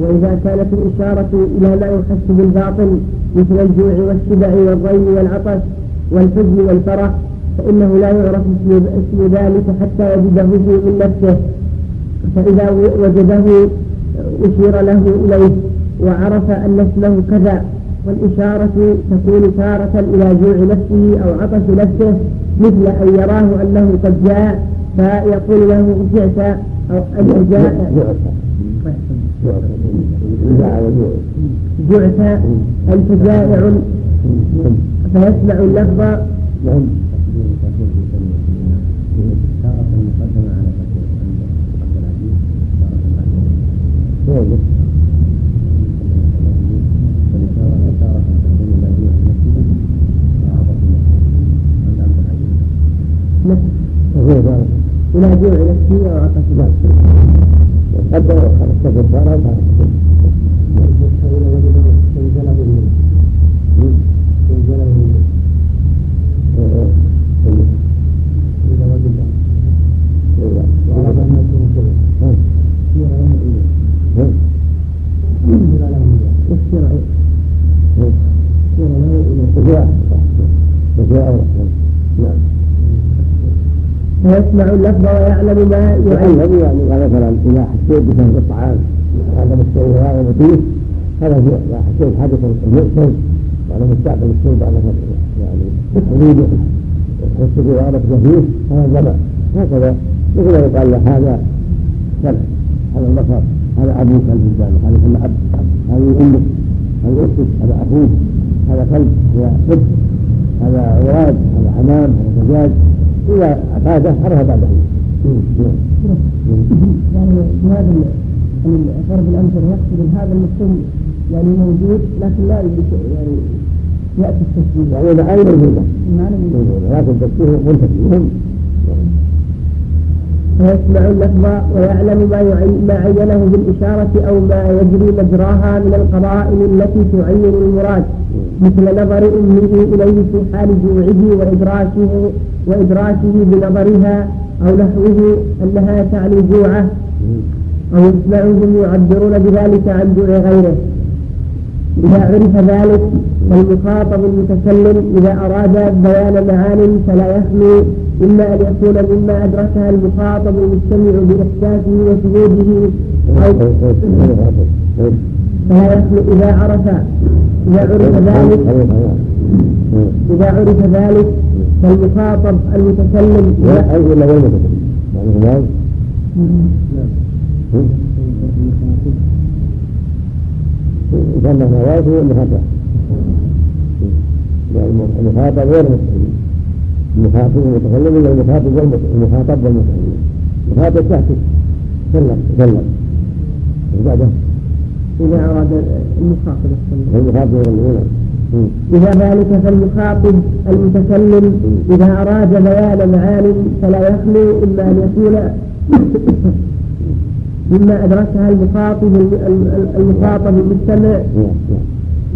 وإذا كانت الإشارة إلى ما يحس بالباطن مثل الجوع والشبع والضيم والعطش والحزن والفرح فإنه لا يعرف اسم ذلك حتى يجده من نفسه. فإذا وجده أشير له إليه وعرف أن اسمه كذا والإشارة تكون تارة إلى جوع نفسه أو عطش نفسه مثل أن يراه أنه قد جاء فيقول له جئت أو أن جاء. جعت أنت جائع فيسمع اللفظ. نعم. إلى جوع نفسي وعطش نفسي قد خرجت بالدار فيسمع اللفظ ويعلم ما يعلم. يعني مثلا اذا حسيت بشهر الطعام؟ هذا مستوي وهذا مطيف هذا اذا حسيت حدث المؤسف وأنا مستعقل الشرب على يعني اريده تحس بإرادة خفيف هذا ضبع هكذا. مثل لو قال له هذا سبع هذا البصر. هذا أبوك الجدان هذا ثم أب. هذه أمك هذا أختك هذا أخوك هذا كلب هذا حب هذا ولاد هذا حمام. هذا دجاج إذا أفاده عرف بعد يعني بهذا الضرب الأمثل يقصد هذا المسلم يعني موجود لكن لا يعني يأتي التشبيه يعني إذا أين موجودة لكن التشبيه منتهي. فيسمع اللفظ ويعلم ما ما عينه بالإشارة أو ما يجري مجراها من القرائن التي تعين المراد مثل نظر أمه إليه في حال جوعه وإدراكه وإدراكه بنظرها أو نحوه أنها تعني جوعه أو يسمعهم يعبرون بذلك عن جوع غيره. إذا عرف ذلك فالمخاطب المتكلم إذا أراد بيان معان فلا يخلو إما أن يكون مما أدركها المخاطب المستمع بإحساسه وشهوده أو فلا يخلو إذا عرف إذا عرف ذلك إذا عرف ذلك فالمخاطب المتكلم لا ولا غير المتكلم كان نواته المخاطب المخاطب غير المتكلم المخاطب المتكلم ولا المخاطب المخاطب والمتكلم المخاطب تحت سلم. سلم. وبعده إذا أراد المخاطب المخاطب إذا ذلك فالمخاطب المتكلم إذا أراد بيان معان فلا يخلو إما أن يكون مما أدركها المخاطب المخاطب المستمع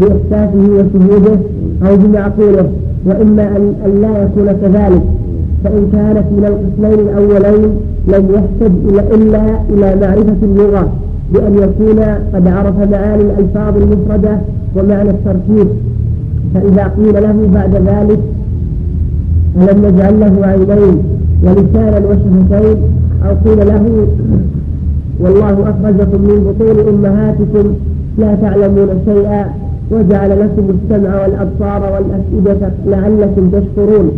بإحساسه وشهوده. أو بمعقوله وإما أن لا يكون كذلك. فإن كانت من القسمين الأولين لم يحتج إلا إلى معرفة اللغة بأن يكون قد عرف معاني الألفاظ المفردة ومعنى التركيب. فإذا قيل له بعد ذلك ألم نجعل له عينين ولسانا وشفتين؟ أو قيل له والله أخرجكم من بطون أمهاتكم لا تعلمون شيئا. وجعل لكم السمع والأبصار والأفئدة لعلكم تشكرون.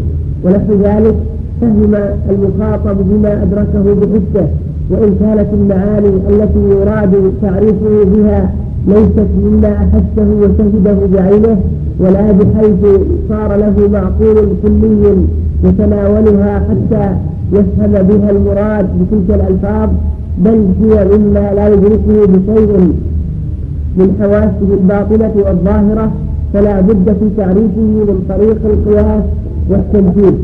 ونحو ذلك فهم المخاطب بما أدركه بحسه وإن كانت المعاني التي يراد تعريفه بها ليست مما أحسه وشهده بعينه ولا بحيث صار له معقول كلي يتناولها حتى يفهم بها المراد بتلك الألفاظ بل هي مما لا يدركه بشيء من حواسه الباطنة والظاهرة فلا بد في تعريفه من طريق القياس والتمثيل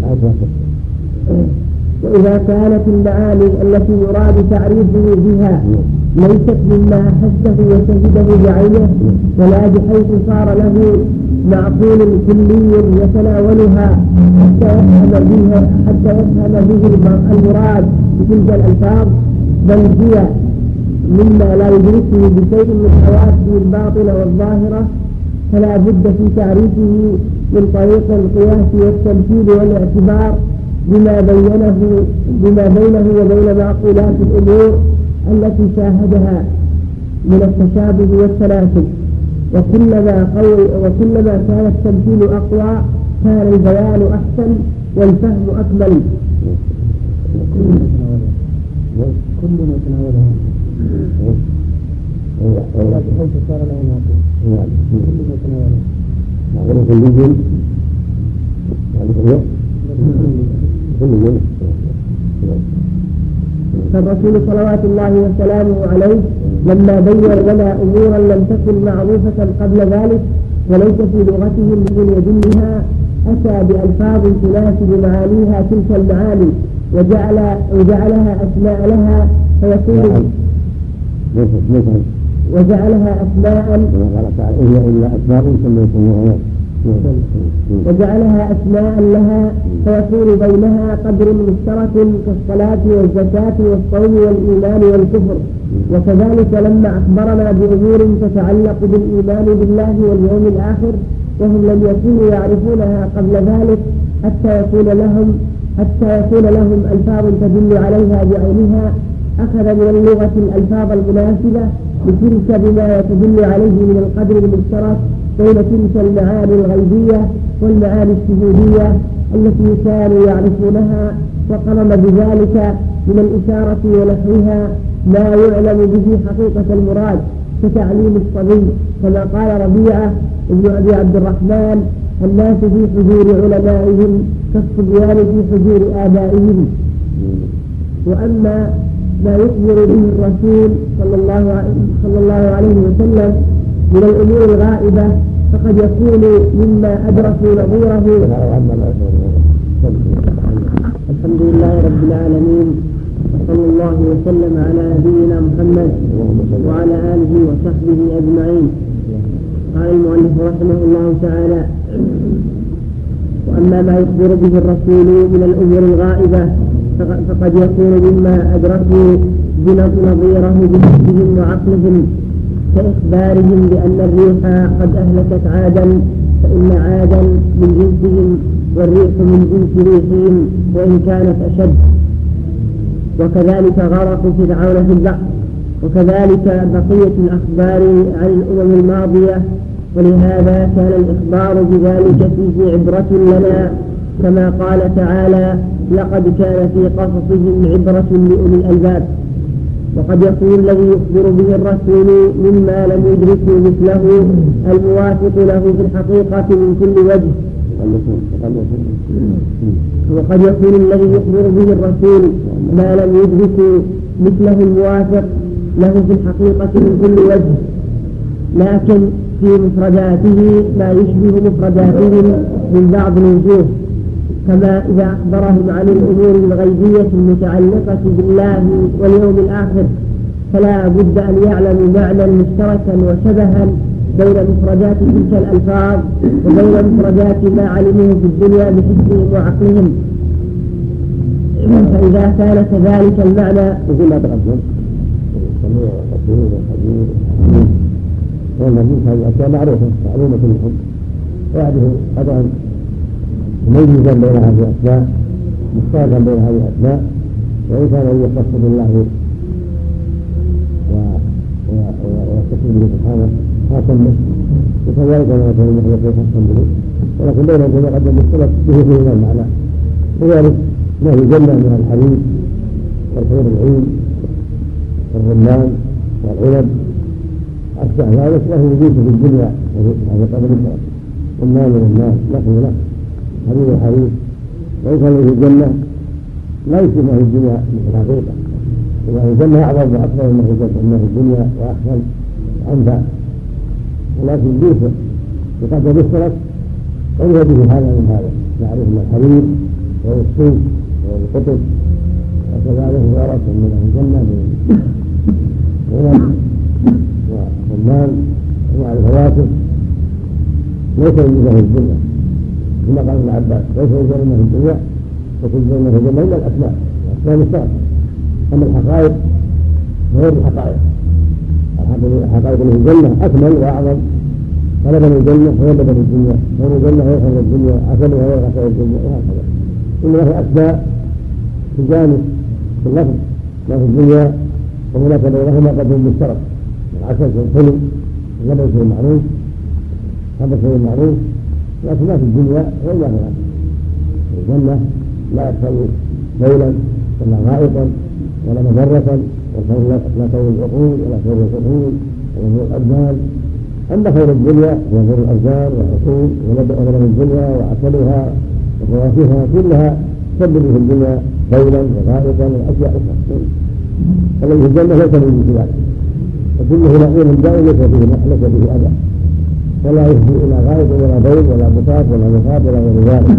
وإذا كانت المعاني التي يراد تعريفه بها ليست مما حسه وشهده بعينه ولا بحيث صار له معقول كلي يتناولها حتى يفهم بها حتى يفهم به المراد بتلك الألفاظ بل هي مما لا يدركه بشيء من حواسه الباطنة والظاهرة فلا بد في تعريفه من طريق القياس والتمثيل والاعتبار بما بينه بما بينه وبين معقولات الأمور التي شاهدها من التشابه والتناسب وكلما قوي وكلما كان التمثيل أقوى كان البيان أحسن والفهم أكمل. كل ما تناوله فالرسول صلوات الله وسلامه عليه لما بين لنا أمورا لم تكن معروفة قبل ذلك وليس في لغتهم من يدلها أتى بألفاظ تناسب معانيها تلك المعاني وجعل وجعلها أسماء لها فيكون وجعلها أسماء إلا إلا أسماء سميتموها وجعلها أسماء لها فيكون بينها قدر مشترك كالصلاة والزكاة والصوم والإيمان والكفر. وكذلك لما أخبرنا بأمور تتعلق بالإيمان بالله واليوم الآخر وهم لم يكونوا يعرفونها قبل ذلك حتى يكون لهم حتى يكون لهم ألفاظ تدل عليها بعينها أخذ من اللغة الألفاظ المناسبة لتلك بما يتدل عليه من القدر المشترك بين تلك المعاني الغيبية والمعاني الشهودية التي كانوا يعرفونها وقرن بذلك من الإشارة ونحوها ما يعلم به حقيقة المراد كتعليم الصبي كما قال ربيعة ابن أبي عبد الرحمن الناس في حجور علمائهم كالصبيان في حجور آبائهم. وأما ما يخبر به الرسول صلى الله صلى الله عليه وسلم من الأمور الغائبة فقد يكون مما أدركوا نظيره. الحمد لله رب العالمين وصلى الله وسلم على نبينا محمد وعلى آله وصحبه أجمعين. قال المؤلف رحمه الله تعالى وأما ما يخبر به الرسول من الأمور الغائبة فقد يكون مما أدركوا نظيره بحسهم وعقلهم كإخبارهم بأن الريح قد أهلكت عادا فإن عادا من جنسهم والريح من جنس ريحهم وإن كانت أشد. وكذلك غرق فرعون في البحر وكذلك بقية الأخبار عن الأمم الماضية ولهذا كان الإخبار بذلك فيه عبرة لنا. كما قال تعالى لقد كان في قصصهم عبرة لأولي الألباب. وقد يكون الذي يخبر به الرسول مما لم يدركه مثله الموافق له في الحقيقة من كل وجه. وقد يكون الذي يخبر به الرسول ما لم يدرك مثله الموافق له في الحقيقة من كل وجه. لكن في مفرداته ما يشبه مفرداتهم من بعض الوجوه. كما إذا أخبرهم عن الأمور الغيبية المتعلقة بالله واليوم الآخر فلا بد أن يعلموا معنى مشتركا وشبها بين مفردات تلك الألفاظ وبين مفردات ما علموه في الدنيا بحسهم وعقلهم. فإذا كان كذلك المعنى مثل ما تقدم السميع والبصير والخبير والنبي هذه الأشياء معروفة معلومة لهم ويعرف قدرا مميزا بين هذه الاسماء مختارا بين هذه الاسماء وإن كان ان يختص بالله ويتصل به سبحانه خاصا به. وكذلك ما يكون المخلوق خاصا به. ولكن بينهم كما قدم اختلف به فيه المعنى. ما في جنه من الحديد والحور العين والرمان والعنب أشبه ذلك له وجود في الدنيا وفي قبل والمال والناس له له حبيب الحبيب. وإن كان في الجنة لا يشبه في الدنيا وما في الجنة أعظم وأكثر مما في الدنيا وأحسن وأنفع. ولكن بيسر بقدر السلف قرب به هذا من هذا. يعرف ان الحبيب وهو الصوف وهو القطب وكذلك غرس من الجنة من غنم ورمان ومع الفواكه ليس من في الدنيا كما قال ابن عباس ليس يجعلون في الدنيا وتجعلون في الجنه إلا الاسماء الاسماء مشتركه أما الحقائق غير الحقائق. حقائق الجنة أكمل وأعظم. طلب من الجنة هو بدل الدنيا. غير الجنة هو خير الدنيا. عسلها هو عسل الدنيا وهكذا. إنما هي أسماء في في اللفظ ما في الدنيا وهناك بينهما قدر مشترك. العسل في الحلم اللبن شيء معروف. هذا شيء معروف لكن ما في الدنيا في الآخرة. الجنة لا يحتوي ليلا ولا غائطا ولا مضرة لا تولي العقول ولا تولي العقول ولا تولي الأبدان. أما خير الدنيا هو خير الأبدان والعقول ولبن الدنيا وعسلها وفواكهها كلها تسبب في الدنيا ليلا وغائطا وأشياء أخرى. الذي في الجنة ليس من ذلك وكله نعيم دائم ليس فيه ليس فيه أذى. ولا يفضي إلى غائط ولا بول ولا بطاط ولا مخاط ولا غير ذلك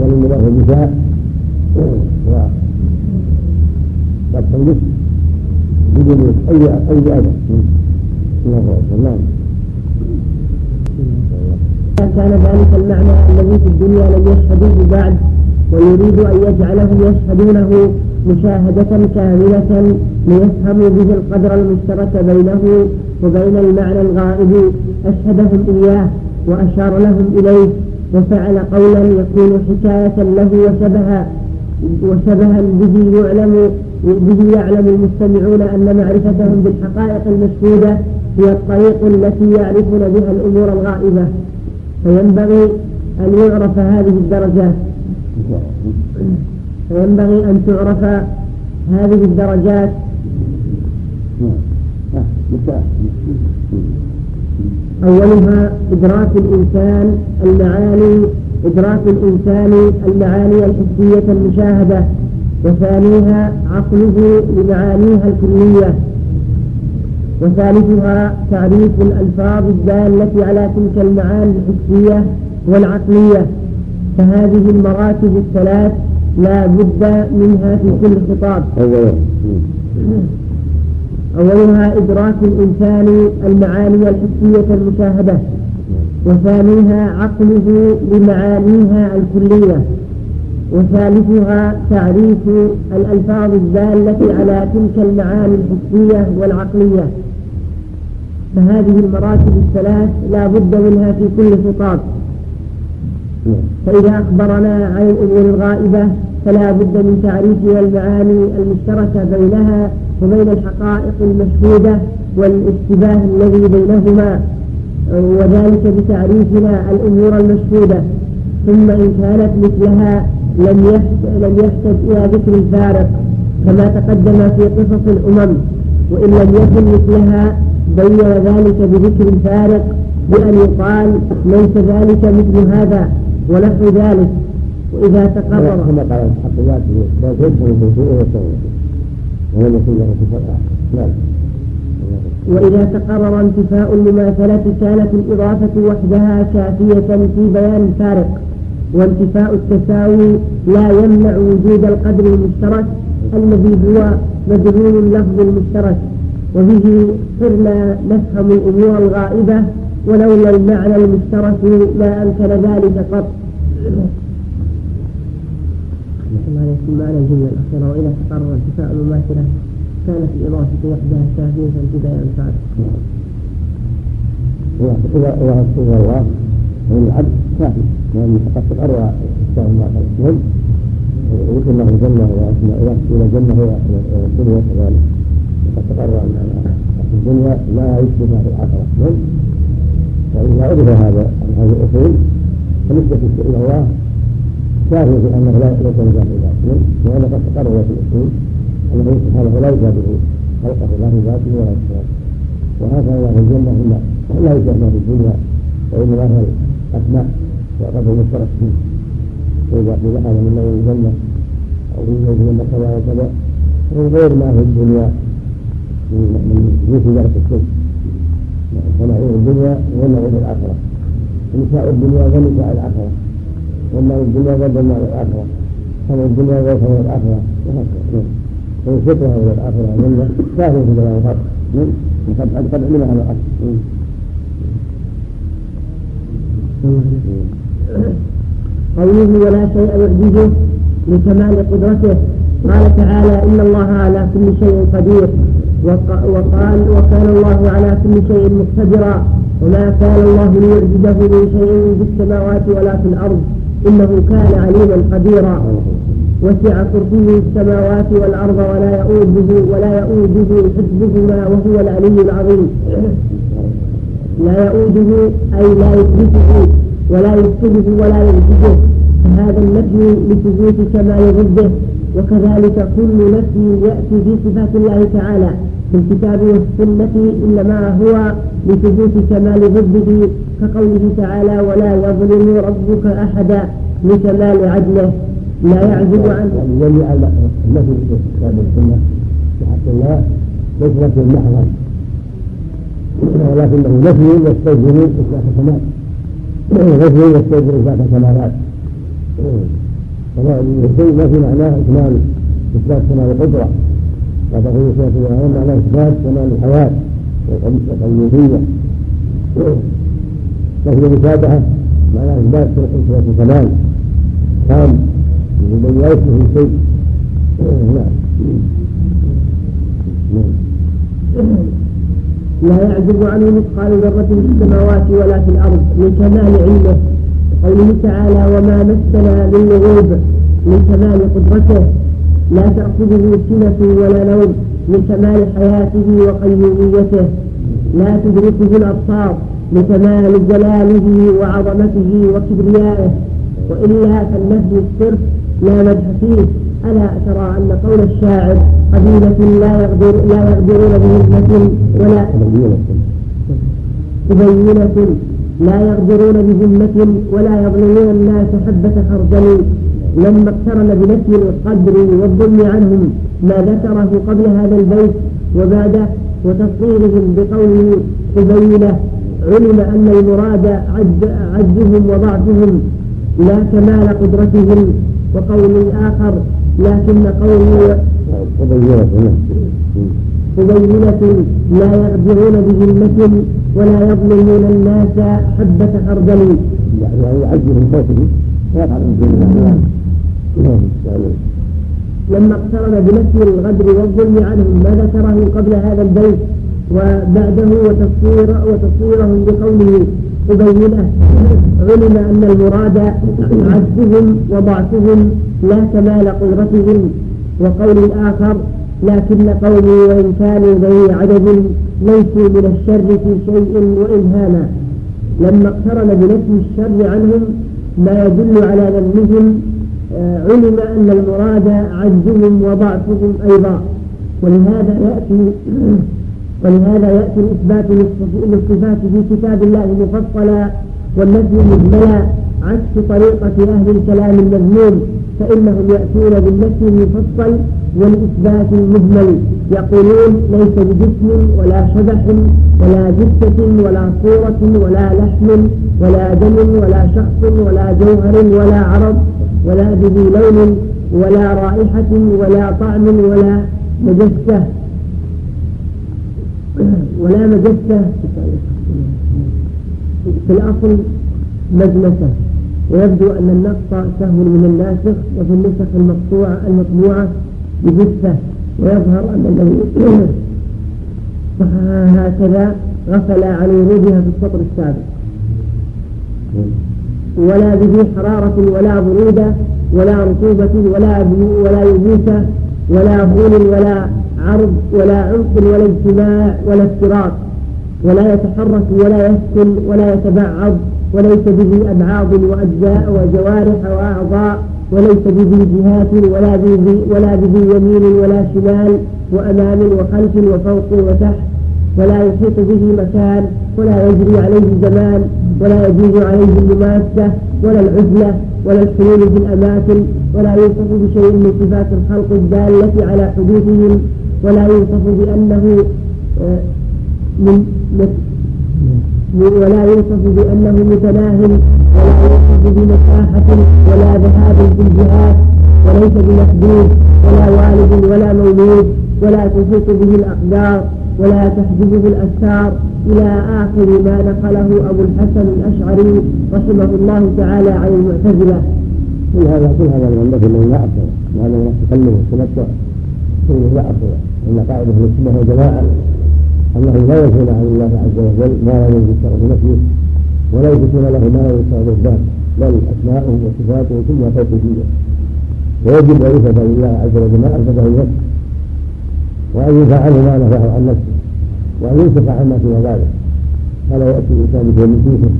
بل إن له نساء قد تنجس بدون أي أي أذى. نعم. كان ذلك المعنى الذي في الدنيا لم يشهدوه بعد ويريد أن يجعلهم يشهدونه مشاهدة كاملة ليفهموا به القدر المشترك بينه وبين المعنى الغائب أشهدهم إياه وأشار لهم إليه وفعل قولا يكون حكاية له وشبها وشبها به يعلم به يعلم المستمعون أن معرفتهم بالحقائق المشهودة هي الطريق التي يعرفون بها الأمور الغائبة. فينبغي أن يعرف هذه الدرجات. فينبغي أن تعرف هذه الدرجات. أولها إدراك الإنسان المعاني إدراك الإنسان المعاني الحسية المشاهدة وثانيها عقله لمعانيها الكلية. وثالثها تعريف الألفاظ الدالة على تلك المعاني الحسية والعقلية. فهذه المراتب الثلاث لا بد منها في كل خطاب. أولها إدراك الإنسان المعاني الحسية المشاهدة وثانيها عقله لمعانيها الكلية وثالثها تعريف الألفاظ الدالة على تلك المعاني الحسية والعقلية. فهذه المراتب الثلاث لا بد منها في كل خطاب. فإذا أخبرنا عن الأمور الغائبة فلا بد من تعريفها المعاني المشتركة بينها وبين الحقائق المشهودة والاشتباه الذي بينهما وذلك بتعريفنا الأمور المشهودة. ثم إن كانت مثلها لم لم يحتج إلى ذكر الفارق كما تقدم في قصص الأمم. وإن لم يكن مثلها بين ذلك بذكر الفارق بأن يقال ليس ذلك مثل هذا ونحو ذلك. وإذا تقرر ولم يكن له كفر نعم وإذا تقرر انتفاء المماثلة كانت الإضافة وحدها كافية في بيان الفارق وانتفاء التساوي لا يمنع وجود القدر المشترك الذي هو مدلول اللفظ المشترك وبه صرنا نفهم الأمور الغائبة ولولا المعنى المشترك لا أمكن ذلك قط. معنى الجملة الأخيرة وإذا تقرر انتفاء المماثلة كانت الإضافة وحدها كافية في بيان الفارق. إذا إذا الله فإن العبد كافي لأن فقد تقرر إحسان الله المهم ويذكر له الجنة وإذا إلى الجنة هو الدنيا كذلك وقد تقرر أن الدنيا لا يشبه في الآخرة نعم وإذا عرف هذا هذه الأصول فنسبة إلى الله كافية في أنه لا ليس مجال ذلك لأنه قد تقرر في الأصول أنه سبحانه لا يشابه خلقه لا في ذاته ولا في وهكذا في الجنة لا يشبه في الدنيا وإنما هي الأسماء وقد المشترك فيه وإذا قيل هذا من نوع الجنة أو من الجنة كذا وكذا فهو غير ما في الدنيا من جنس ذلك الشيء. فنعيم الدنيا ونعيم الآخرة. نساء الدنيا ونساء الآخرة. وما الدنيا غير ما الآخرة فما الدنيا غير ما الآخرة وهكذا. فيشكرها إلى الآخرة جنة كافر في بيان الفرق قد قد علم هذا الأصل قوله ولا شيء يعجزه لكمال قدرته. قال تعالى إن الله على كل شيء قدير. وقال وكان الله على كل شيء مقتدرا. وما كان الله ليعجزه من شيء في السماوات ولا في الأرض. إنه كان عليما قديرا. وسع كرسيه السماوات والأرض ولا يؤوده ولا يؤوده حفظهما وهو العلي العظيم. لا يؤوده أي لا يثبته ولا يفسده ولا ينتجه فهذا النفي لثبوت كمال ضده. وكذلك كل نفي يأتي في صفات الله تعالى. في الكتاب والسنة إنما هو لثبوت كمال ضده كقوله تعالى ولا يظلم ربك أحدا لكمال عدله. لا يعزب يلي على النفي في الكتاب والسنة في حق الله ليس نفي محضا ولكنه نفي يستلزم إثبات كمال نفي يستلزم إثبات كمالات الشيء نفي معناه إكمال إثبات كمال القدرة وتقول سورة الإعلان معناه إثبات كمال الحياة والقيومية نفي المشابهة معناه إثبات صفة الكمال. تام من لا يشبه شيء. نعم لا يعزب عنه مثقال ذرة في السماوات ولا في الأرض من كمال علمه قوله تعالى وما مسنا من لغوب من كمال قدرته لا تأخذه سنة ولا نوم من كمال حياته وقيوميته. لا تدركه الأبصار لكمال جلاله وعظمته وكبريائه. وإلا فالنفي الصرف لا مدح فيه. ألا ترى أن قول الشاعر قبيلة لا يقدر لا يقدرون بهمة ولا قبيلة لا يقدرون بذمة ولا يظلمون الناس حبة خردل. لما اقترن بنفي القدر والظلم عنهم ما ذكره قبل هذا البيت وبعده وتصويرهم بقوله قبيلة علم أن المراد عجزهم وضعفهم لا كمال قدرتهم وقول آخر لكن قوله قبيلة لا يرجعون بذمة ولا يظلمون الناس حبة خردل. يعني يعجبهم ويقع لما اقترن بنفي الغدر والظلم عنهم ما ذكره قبل هذا البيت وبعده وتصوير وتصويرهم بقوله أبينه علم أن المراد عجزهم وضعفهم لا كمال قدرتهم وقول الآخر لكن قومي وإن كانوا ذوي عدد ليسوا من الشر في شيء وإلهاما لما اقترن بنفي الشر عنهم ما يدل على ذمهم علم أن المراد عجزهم وضعفهم أيضا. ولهذا يأتي ولهذا يأتي الإثبات للصفات في كتاب الله مفصلا والنفي مجملا عكس طريقة أهل الكلام المذموم فإنهم يأتون بالنفي المفصل والإثبات المجمل يقولون ليس بجسم ولا شبح ولا جثة ولا صورة ولا لحم ولا دم ولا شخص ولا جوهر ولا عرض ولا بذي لون ولا رائحة ولا طعم ولا مجسة. ولا مجسة. في الأصل مجلسة. ويبدو أن النقص سهل من الناسخ وفي النسخ المقطوعة المطبوعة بجثة ويظهر أن الذي هكذا غفل عن ورودها في السطر السابق. ولا بذي حرارة ولا برودة ولا رطوبة ولا ولا يبوسة ولا هول ولا عرض ولا عمق ولا اجتماع ولا افتراق. ولا يتحرك ولا يسكن ولا يتبعض وليس به أبعاض وأجزاء وجوارح وأعضاء وليس به جهات ولا به ولا به يمين ولا شمال وأمام وخلف وفوق وتحت. ولا يحيط به مكان ولا يجري عليه زمان ولا يجوز عليه المماسة ولا العزلة ولا الحلول في الأماكن ولا يوصف بشيء من صفات الخلق الدالة على حدوثهم ولا يوصف بأنه آه، من ولا يوصف بأنه متناه ولا يوصف بمساحة ولا ذهاب في الجهات وليس بمحدود ولا والد ولا مولود ولا تحيط به الأقدار ولا تحجبه الأستار إلى آخر ما نقله أبو الحسن الأشعري رحمه الله تعالى عن المعتزلة. كل هذا كل هذا من النبي انه لا وهذا من التكلم والتمتع كونه لا أصل أن قائد أهل السنة والجماعة أنه لا يكون عن الله عز وجل ما لا يذكر بنفسه ولا يثبتون له ما لا يذكر بالذات بل أسماؤه وصفاته كلها توقيفية ويجب أن يثبت لله عز وجل ما أثبته لنفسه. وأن ينفع عنه ما نفعه عن نفسه. وأن ينفق عما سوى ذلك. فلا يأتي الإنسان بنصوصه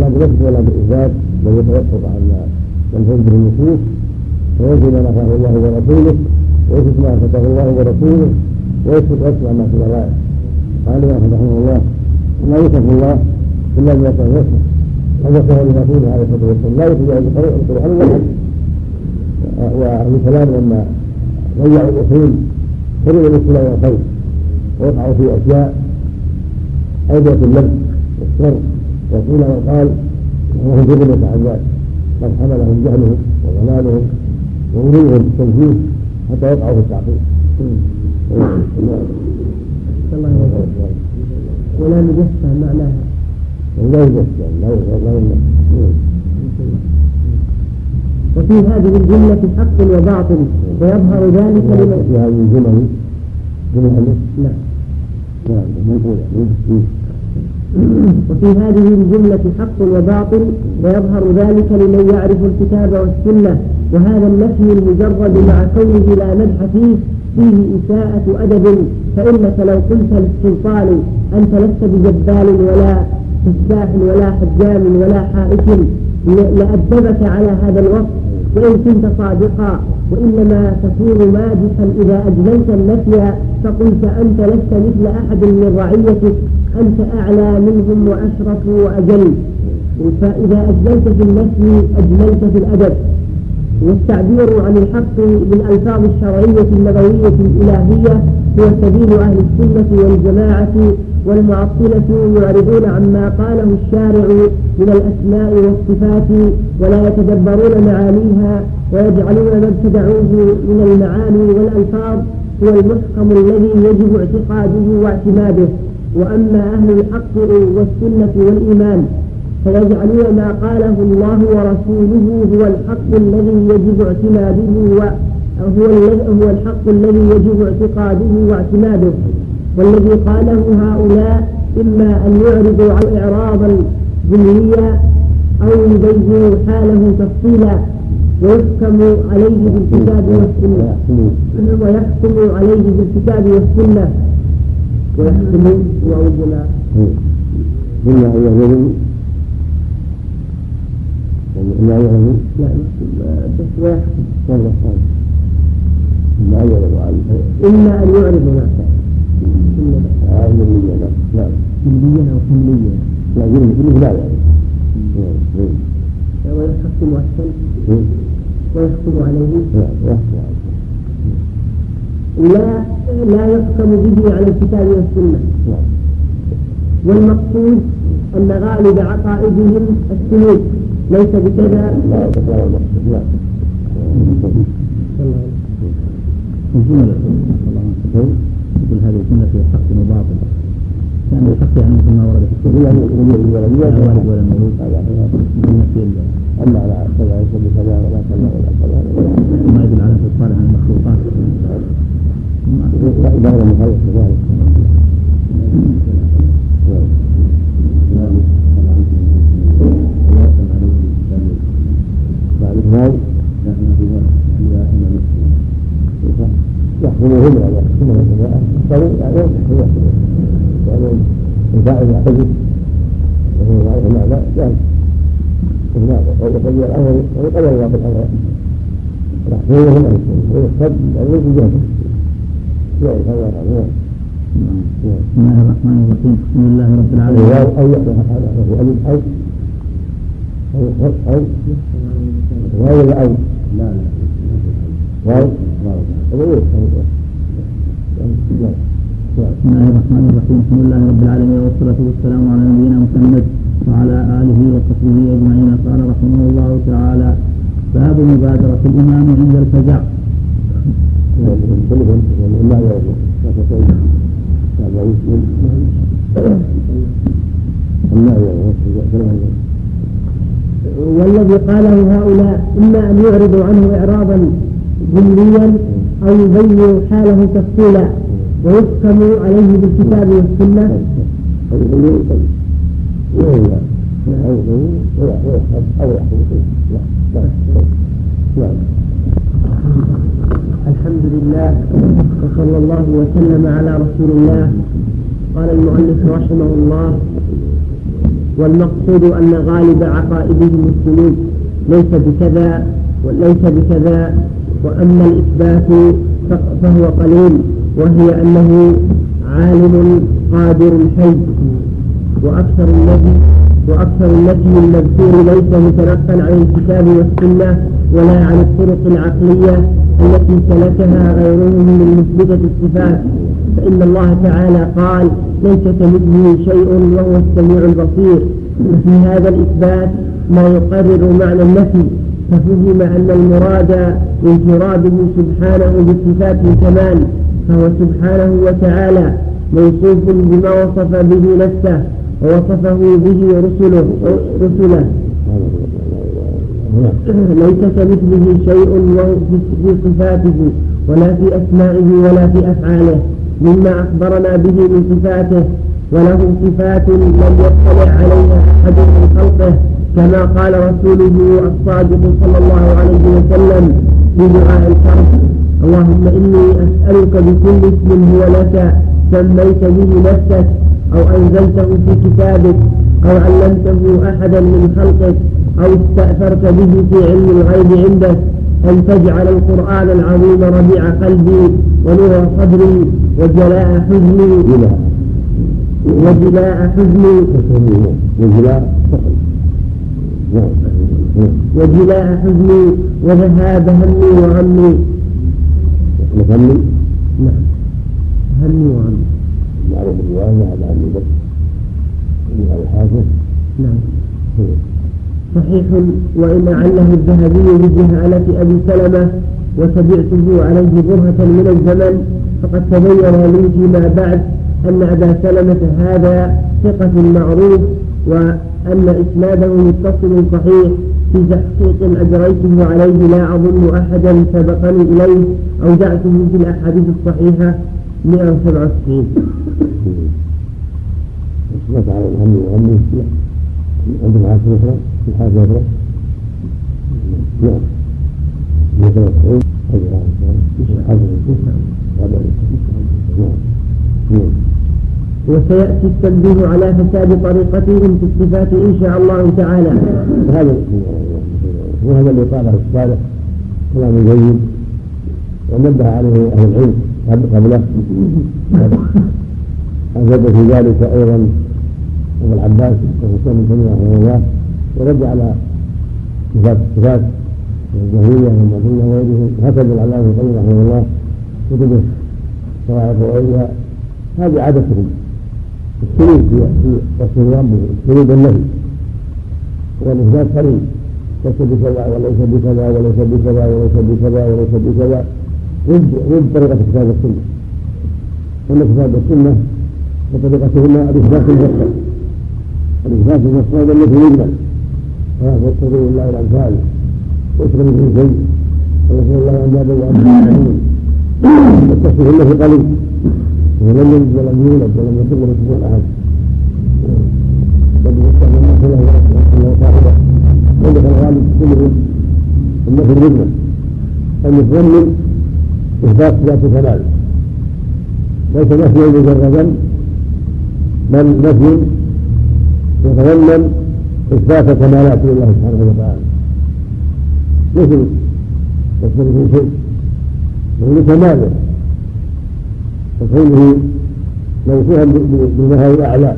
لا بنفسه ولا بإثبات بل يتوقف عن ينفذ به النصوص ويجب ما نفعه الله ورسوله ويثبت ما أثبته الله ورسوله ويثبت ويسمع ما سوى ذلك قال الإمام رحمة الله لا يوصف الله إلا بما يصف وذكر لرسوله عليه الصلاة والسلام. لا يخرج عن القرآن ولا وأهل الكلام لما ضيعوا الأصول حرم الابتلاء والخير ووقعوا في أشياء أودية اللبس والشر وقيل وقال وهم في ذلك قد حملهم جهلهم وضلالهم وغلوهم في التنفيذ حتى وقعوا في التعقيد. ولا مجسم معناها. لا يجسم لا لا وفي هذه الجملة حق وباطل ويظهر ذلك لمن في هذه الجمل جمل نعم. وفي هذه الجملة حق وباطل ويظهر ذلك لمن يعرف الكتاب والسنة وهذا النفي المجرد مع كونه لا مدح فيه فيه إساءة أدب. فإنك لو قلت للسلطان أنت لست بجبال ولا فساح ولا حجام ولا حائش لأدبك على هذا الوصف وإن كنت صادقا. وإنما تكون مادحا إذا أجملت النفي فقلت أنت لست مثل أحد من رعيتك أنت أعلى منهم وأشرف وأجل. فإذا أجملت في النفي أجملت في الأدب. والتعبير عن الحق بالألفاظ الشرعية النبوية الإلهية هو سبيل أهل السنة والجماعة والمعطلة يعرضون عما قاله الشارع من الأسماء والصفات ولا يتدبرون معانيها ويجعلون ما ابتدعوه من المعاني والألفاظ هو المحكم الذي يجب اعتقاده واعتماده. وأما أهل الحق والسنة والإيمان فيجعلون ما قاله الله ورسوله هو الحق الذي يجب اعتماده وهو هو الحق الذي يجب اعتقاده واعتماده. والذي قاله هؤلاء إما أن يعرضوا عن إعراضا جمليا أو يبينوا حاله تفصيلا ويحكم عليه بالكتاب والسنة. ويحكم عليه بالكتاب والسنة. ويحكم وأوجنا بما يعلم لا يعلم لا بس ويحكم. والله ما يعلم عنه إما أن يعرض نفسه علمية نعم. جلديا أو حمليا لا جلد لا. يعني ويحكم السلب ويحكم عليه. لا لا يحكم به على الكتاب والسنة. والمقصود أن غالب عقائدهم السلوك. ليس بكذا. لا لا هذه الجملة في حق وباطل كان الحق يعني مثل ما ورد في السنة لا والد ولا مولود أما على كذا يكون كذا ولا كذا ولا كذا ما يدل على الصالح عن المخلوقات لا غير مخلوق كذلك بعد يحكمهم يعني يحكمهم الجماعة يحكموا يعني يحكموا يعني الفاعل يعتذر وهو يعرف المعنى جاهز ويقضي الأمر ويقضي الله بالأمر يحكمهم أن ويحسب يعني يجي جاهز يعرف الله عنه بسم الله الرحمن الرحيم. بسم الله رب العالمين أو يحدث هذا له ألف أو أو أو واو ولا أو لا لا واو بسم الله الرحمن الرحيم. الحمد لله رب العالمين والصلاة والسلام على نبينا محمد وعلى آله وصحبه أجمعين. قال رحمه الله تعالى باب مبادرة الإمام عند الفزع. والذي قاله هؤلاء إما أن يعرضوا عنه إعراضا جمليا أو يبين حاله تفصيلا ويحكم عليه بالكتاب والسنة. الحمد لله وصلى الله وسلم على رسول الله. قال المؤلف رحمه الله والمقصود أن غالب عقائد المسلمين ليس بكذا وليس بكذا وأما الإثبات فهو قليل وهي أنه عالم قادر حي وأكثر النبي وأكثر النفي المذكور ليس متنقلا عن الكتاب والسنة ولا عن الطرق العقلية التي سلكها غيرهم من مثبتة الصفات. فإن الله تعالى قال ليس كمثله شيء وهو السميع البصير وفي هذا الإثبات ما يقرر معنى النفي. ففهم أن المراد انفراده سبحانه بصفات الكمال فهو سبحانه وتعالى موصوف بما وصف به نفسه ووصفه به رسله رسله. ليس كمثله شيء في صفاته ولا في أسمائه ولا في أفعاله مما أخبرنا به من صفاته وله صفات لم يطلع عليها أحد من خلقه. كما قال رسوله الصادق صلى الله عليه وسلم في دعاء الكرم اللهم إني أسألك بكل اسم هو لك سميت به نفسك أو أنزلته في كتابك أو علمته أحدا من خلقك أو استأثرت به في علم الغيب عندك. أن تجعل القرآن العظيم ربيع قلبي ونور صدري وجلاء حزني. وجلاء حزني. وجلاء. وجلاء حزني وذهاب همي وغمي. همي نعم. همي وغمي. معروف الرواية هذا همي بس هذا الحاسس نعم. صحيح وإن عله الذهبي بجهالة أبي سلمة وتبعته عليه برهة من الزمن فقد تبين لي فيما بعد أن أبا سلمة هذا ثقة معروف وأن إسناده متصل صحيح في تحقيق أجريته عليه لا أظن أحدا سبقني إليه أودعته في الأحاديث الصحيحة 167 سمعت على الهم والهم عندك حاجة أخرى في حاجة أخرى نعم. مثلا وسيأتي التنبيه على فساد طريقتهم في الصفات إن شاء الله تعالى. هذا وهذا اللي قاله الصالح كلام جيد ونبه عليه أهل العلم قبله. أثبت في ذلك أيضا أبو العباس وحسين بن تيمية رحمه الله ورد على صفات الصفات والجهمية والمعتزلة وغيرهم هكذا العلامة ابن القيم رحمه الله كتبه صواعق وغيرها هذه عادتهم. السلوك في رسول ربه السلوك النهي والإثبات قليل ليس بكذا وليس بكذا وليس بكذا وليس بكذا وليس بكذا رد طريقة كتاب السنة. أن كتاب السنة وطريقتهما الإثبات المفصل الإثبات المفصل الذي يجمل وتضيع الله الأمثال ويشغل به شيء ورسول الله عن جابر وأبي والتصوير له قليل. ولم يلد ولم يولد ولم يكن له كفوا احد بل يستعمل مثله له صاحبه ولد الغالب كلهم النفي أن يتضمن اثبات ذات كمال ليس نفيا مجردا بل نفي يتضمن اثبات كمالات لله سبحانه وتعالى. مثل يكون في شيء وهو كماله. وكونه موصوفا بالمهاوي الأعلى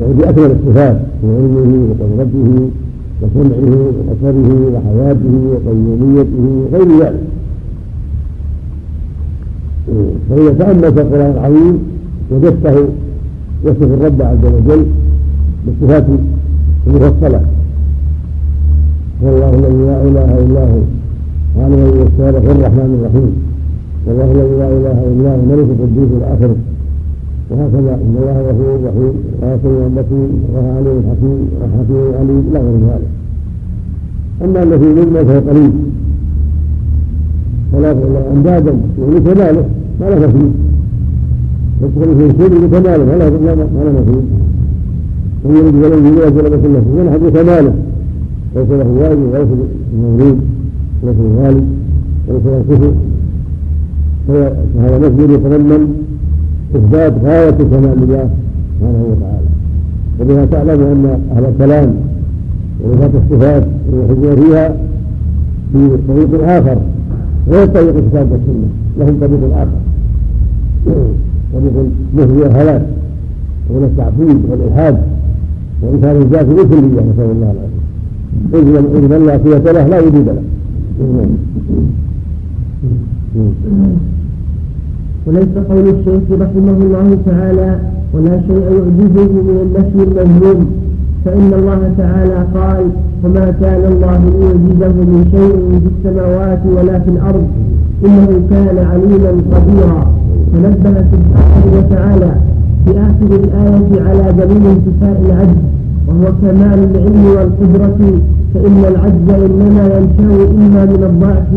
وهو باكمل الصفات من علمه وقدرته وسمعه وبصره وحياته وقيوميته وغير ذلك. فإذا تأملت القرآن العظيم وجدته يصف الرب عز وجل بالصفات المفصلة. هو الله الذي لا إله إلا هو قال الذي الرحمن الرحيم. والله الذي لا إله إلا هو الملك القدوس الآخر. وهكذا إن الله غفور رحيم وسميع بصير وهو عليم حكيم وحكيم عليم إلى غير ذلك. أما الذي مما فهو قريب فلا الله أندادا يعني كماله ما له مثيل يدخل في شيء بكماله ما له ما له مثيل من يريد ولن يريد ولا مثل له ينحب كماله ليس له والد وليس مولود وليس له والد وليس له كفر. فهذا مسجد يتضمن إثبات غاية كمال الله سبحانه وتعالى. وبها تعلم أن أهل الكلام ورفات الصفات والحجة فيها في طريق آخر غير طريق الكتاب والسنة لهم طريق آخر. طريق النهي والهلاك ومن التعبيد والإلحاد وإنكار الذات بالكلية نسأل الله العافية. إذ من لا قوة له لا وجود له. وليس قول الشيخ رحمه الله تعالى ولا شيء يعجزه من النفي المذموم. فإن الله تعالى قال وما كان الله ليعجزه من شيء في السماوات ولا في الأرض إنه كان عليما قديرا فنبه سبحانه وتعالى في آخر الآية على دليل انتفاء العجز وهو كمال العلم والقدرة. فإن العجز إنما ينشأ إما من الضعف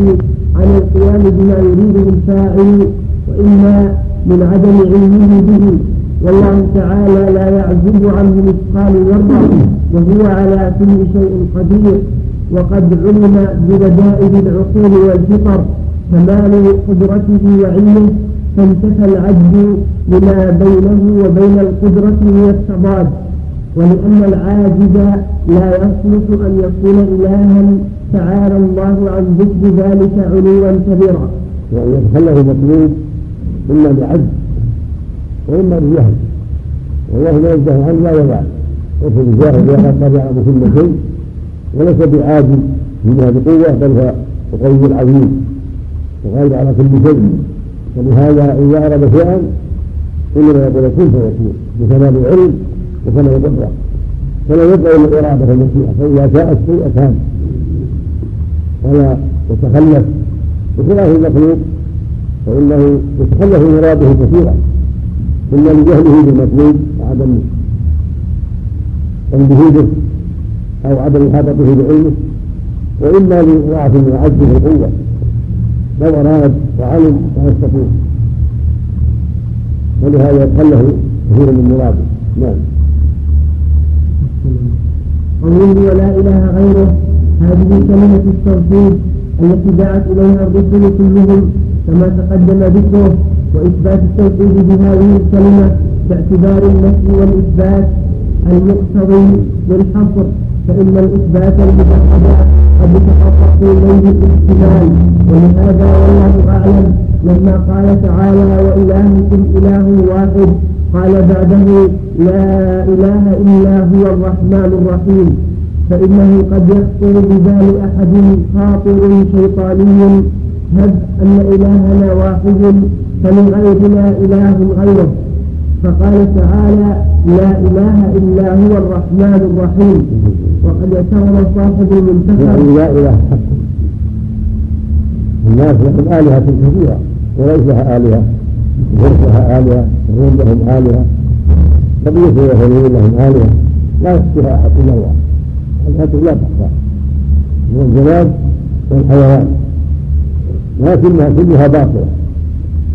عن القيام بما يريده الفاعل وإما من عدم علمه به. والله تعالى لا يعزب عنه مثقال ذرة وهو على كل شيء قدير. وقد علم ببدائل العقول والفطر كمال قدرته وعلمه فانتفى العجز لما بينه وبين القدرة من التضاد. ولأن العاجز لا يصلح أن يكون إلها تعالى الله عن ذكر ذلك علوا كبيرا. يعني يتخلف المطلوب إما بعجز وإما بجهل والله منزه عنه لا يدع وفي الجاهل قد لا يعلم كل شيء وليس بعاجز منها بقوة بل هو القوي العظيم. وقادر على كل شيء. ولهذا إذا أراد شيئا إنما يقول كن فيكون. بكمال العلم وكمال القدرة. فلا يبقى إلا الإرادة المشيئة فإذا شاء الشيء كان ولا يتخلف. بخلاف المخلوق فإنه يتخلف مراده كثيرا إما لجهله بالمطلوب وعدم تنبيهه أو عدم إحاطته بعلمه وإما لضعف وعجز القوة. لو أراد وعلم لا يستطيع ولهذا يتخلف كثيرا من مراده. نعم. قوله ولا إله غيره هذه كلمة التوحيد التي دعت إليها الرسل كلهم كما تقدم ذكره وإثبات التوحيد بهذه الكلمة باعتبار النفي والإثبات المقتضي للحصر فإن الإثبات المتحد قد يتحقق إليه الاحتمال ولهذا والله أعلم لما قال تعالى وإلهكم إله واحد قال بعده لا إله إلا هو الرحمن الرحيم. فإنه قد يخطر ببال أحد خاطر شيطاني هب أن إلهنا واحد فلغيرنا إله غيره. فقال تعالى لا إله إلا هو الرحمن الرحيم. وقد اعترض صاحب المنتخب لا إله حق الناس لهم آلهة كثيرة. وليس لها آلهة الفرس لها آلهة الروم لهم آلهة قبيلة واليهود لهم آلهة. لا يحصيها أحد إلا الله آلهة لا تحصى من الجماد والحيوان. لكنها كلها باطلة.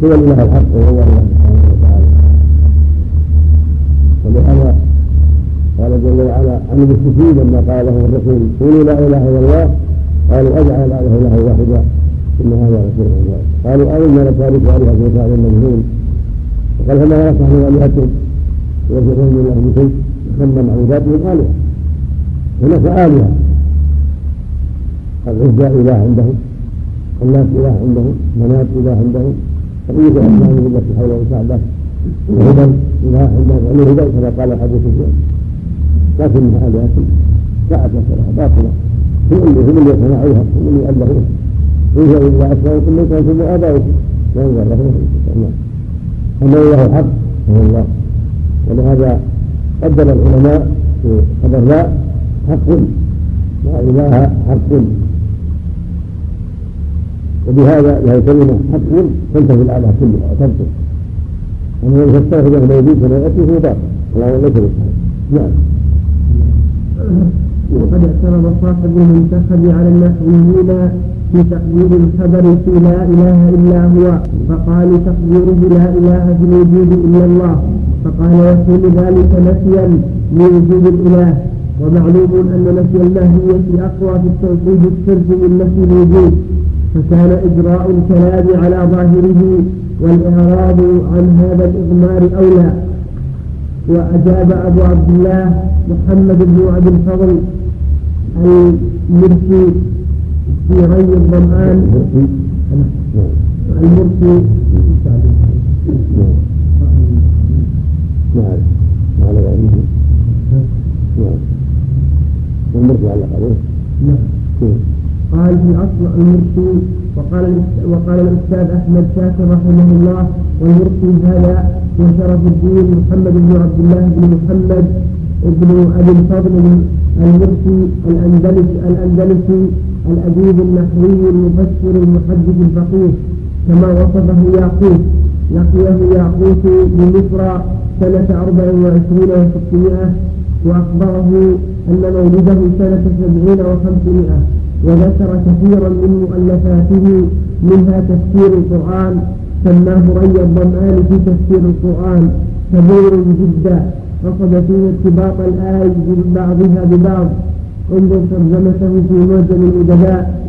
هو الاله الحق وهو الله سبحانه وتعالى ولهذا قال جل وعلا عن المشركين لما قال لهم الرسول قولوا لا إله إلا الله. قالوا أجعل إله واحدا. إن هذا رسول الله. قالوا آمنا لتارك آلهة وكان مجنون وقال فما غلط نحن آلهتهم ويجعلون من الله بشيء يسمى معبوداتهم آلهة. هناك آلهة. العزى إله عندهم. الناس إله عندهم منات إله عندهم بقية أسمائه التي حول الكعبة وهدى إله عندهم يعني هدى كما قال الحديث الشيخ لكنها آلهة ساعة مسألة باطلة. هم اللي هم اللي يصنعوها هم اللي يألهوها إن هي إلا أسماءكم ليس أنتم آبائكم لا ينظر لهم أما الله الحق فهو الله. ولهذا قدر العلماء في خبر لا حق. لا إله حق. وبهذا لا كلمة حق تنتهي الآلهة كلها وتبطل ومن يفسره له موجود فلا يأتي فهو باطل الله ليس بالصحيح نعم. وقد اعترض صاحب المنتخب على النحويين في تقدير الخبر في لا إله إلا هو فقالوا تقديره لا إله في الوجود إلا الله. فقال يكون ذلك نفيا لوجود الإله. ومعلوم أن نفي الماهية أقوى في التوحيد الصرف من نفي الوجود. فكان إجراء الكلام على ظاهره والإعراض عن هذا الإضمار أولى وأجاب أبو عبد الله محمد بن عبد الفضل المرسي في غي الظمآن المرسي نعم على نعم المرسي علق نعم قال في أصل المرسي وقال وقال الأستاذ أحمد شاكر رحمه الله والمرسي هذا هو شرف الدين محمد بن عبد الله بن محمد بن أبي الفضل المرسي الأندلسي الأندلسي الأديب النحوي المفسر المحدث الفقيه. كما وصفه يعقوب. لقيه يعقوب بمصر سنة أربع وعشرين وستمائة وأخبره أن مولده سنة سبعين وخمسمائة. وذكر كثيرا من مؤلفاته منها تفسير القرآن سماه ري الظمآن في تفسير القرآن كبير جدا قصد فيه ارتباط الآي ببعضها ببعض. انظر ترجمته في معجم الأدباء.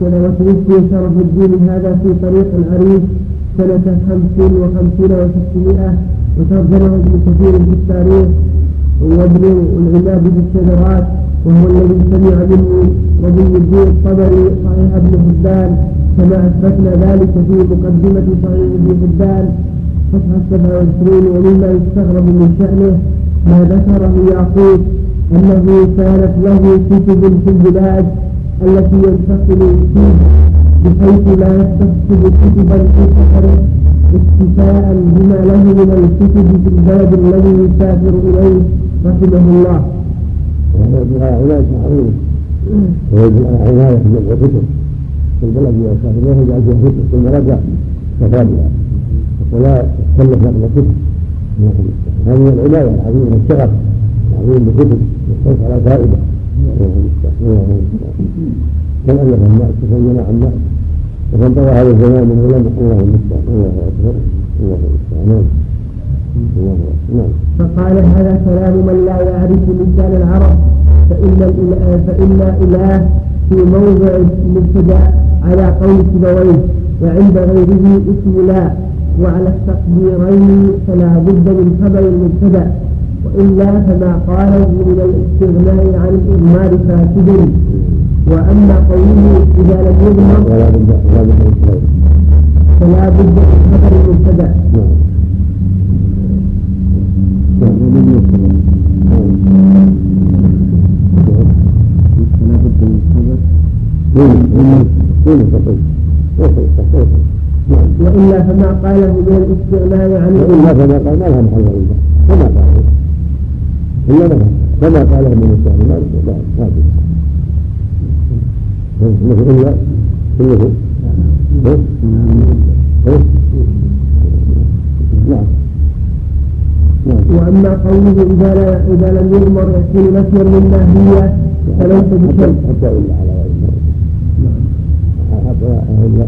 وتوفي شرف الدين هذا في طريق العريف سنة خمس وخمسين وستمائة. وترجمه ابن كثير في التاريخ وابن العماد في الشجرات. وهو الذي سمع منه ربي الدين الطبري صحيح ابن حبان كما أثبتنا ذلك في مقدمة صحيح ابن حبان صفحة 27 ومما يستغرب من شأنه ما ذكره يعقوب أنه كانت له كتب في البلاد التي ينتقل فيه بحيث لا يستكتب كتبا سفره اكتفاء بما له من الكتب في البلد الذي يسافر إليه رحمه الله. وهذا عناية عظيمة ويجب على عناية بجمع كتب في البلد يسافر له يجعل فيها كتب ثم رجع كتابها ولا يتكلف نقل كتب هذه العناية العظيمة والشغف العظيم بكتب والحرص على فائدة كم ألف الناس وكم جمع الناس وكم طوى هذا الزمان من علم الله المستعان الله أكبر الله المستعان نعم فقال هذا كلام من لا يعرف لسان العرب فإن الإله فإن إله في موضع المبتدأ على قول سبويه وعند غيره اسم لا وعلى التقديرين فلا بد من خبر المبتدأ وإلا فما قاله من الاستغناء عن الإضمار فاسد. وأما قوله إذا لم يضمر فلا بد من خبر المبتدأ وإلا فما قاله من الاستغناء عن وإلا فما قال ما لها محل كما قاله. إلا كما قاله من الاستغناء لا لا مثل إلا كله نعم وأما قوله إذا إذا لم يؤمر يكون نفيا للماهيه فليس بشرط حتى الا على نعم الا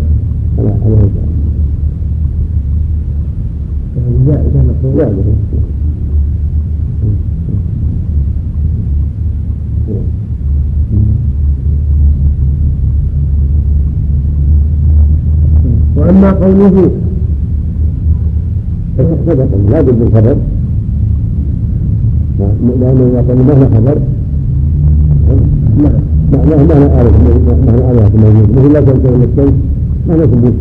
على زائدة وأما قوله لا. بد من خبر لأنه إذا قال مهما خبر معناه معنى آلة معنى آلة الموجود مثل لا تنتهي إلى الشيء معنى ثبوت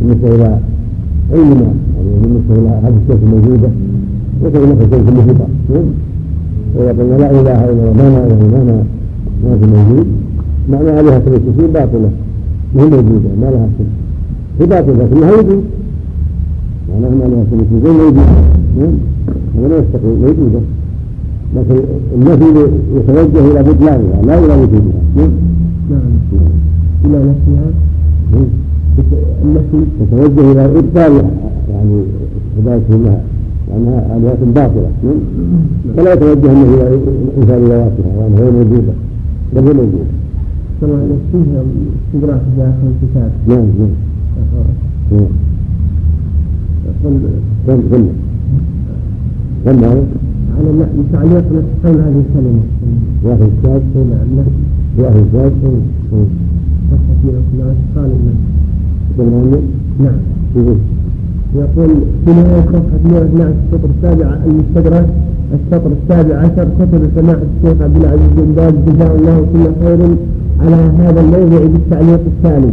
بالنسبة إلى علمنا يعني بالنسبة إلى هذه الشيء الموجودة مثل نفس الشيء المحيطة وإذا قلنا لا إله إلا الله ما يعني ما ما في موجود معنى آلهة المشركين باطلة ما هي موجودة ما لها سن هي باطلة لكنها وجود معناها لها سن غير موجودة هذا لا يستقيم. موجودة لكن النفي يتوجه إلى بطلانها لا إلى وجودها نعم إلى نفسها؟ التي يتوجه إلى ابطالها يعني هداية لها لأنها الهات باطلة. فلا يتوجه النفي إلى إنسان ذواتها وانها غير موجوده بل هي موجوده الله فيها استدراك في آخر الكتاب. نعم نعم. نعم. كم كم؟ كم هذا؟ على لا تعليق هذه الكلمة. واحد الشاذ نعم واحد الشاذ صفحة 112 قال ثمانية نعم. يقول في نهاية صفحة 112 السطر السابع المستدرك السطر السابع عشر كتب سماحة الشيخ عبد العزيز بن باز جزاه الله كل خير على هذا الموضع بالتعليق التالي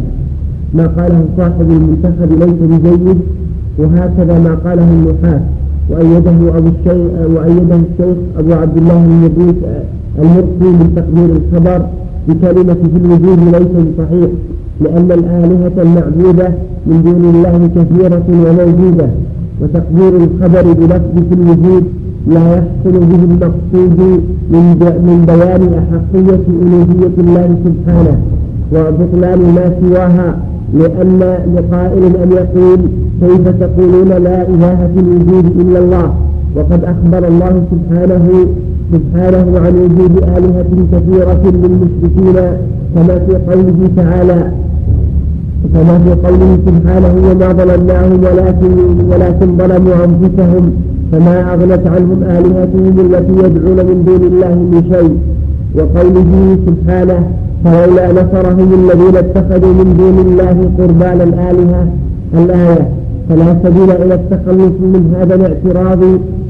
ما قاله صاحب المنتخب ليس بجيد وهكذا ما قاله النحاة وأيده أبو الشيخ وأيده الشيخ أبو عبد الله المريس المرسي من تقدير الخبر بكلمة في الوجود ليس بصحيح لأن الآلهة المعبودة من دون الله كثيرة وموجودة وتقدير الخبر بلفظ في الوجود لا يحصل به المقصود من من بيان أحقية ألوهية الله سبحانه وبطلان ما سواها. لأن لقائل أن يقول كيف تقولون لا إله في الوجود إلا الله؟ وقد أخبر الله سبحانه سبحانه عن وجود آلهة كثيرة للمشركين كما في قوله تعالى كما في قوله سبحانه وما ظلمناهم ولكن ولكن ظلموا أنفسهم فما أغنت عنهم آلهتهم التي يدعون من دون الله من شيء. وقوله سبحانه فلولا نصرهم الذين اتخذوا من دون الله قربانا آلهة. الآية فلا سبيل إلى التخلص من هذا الاعتراض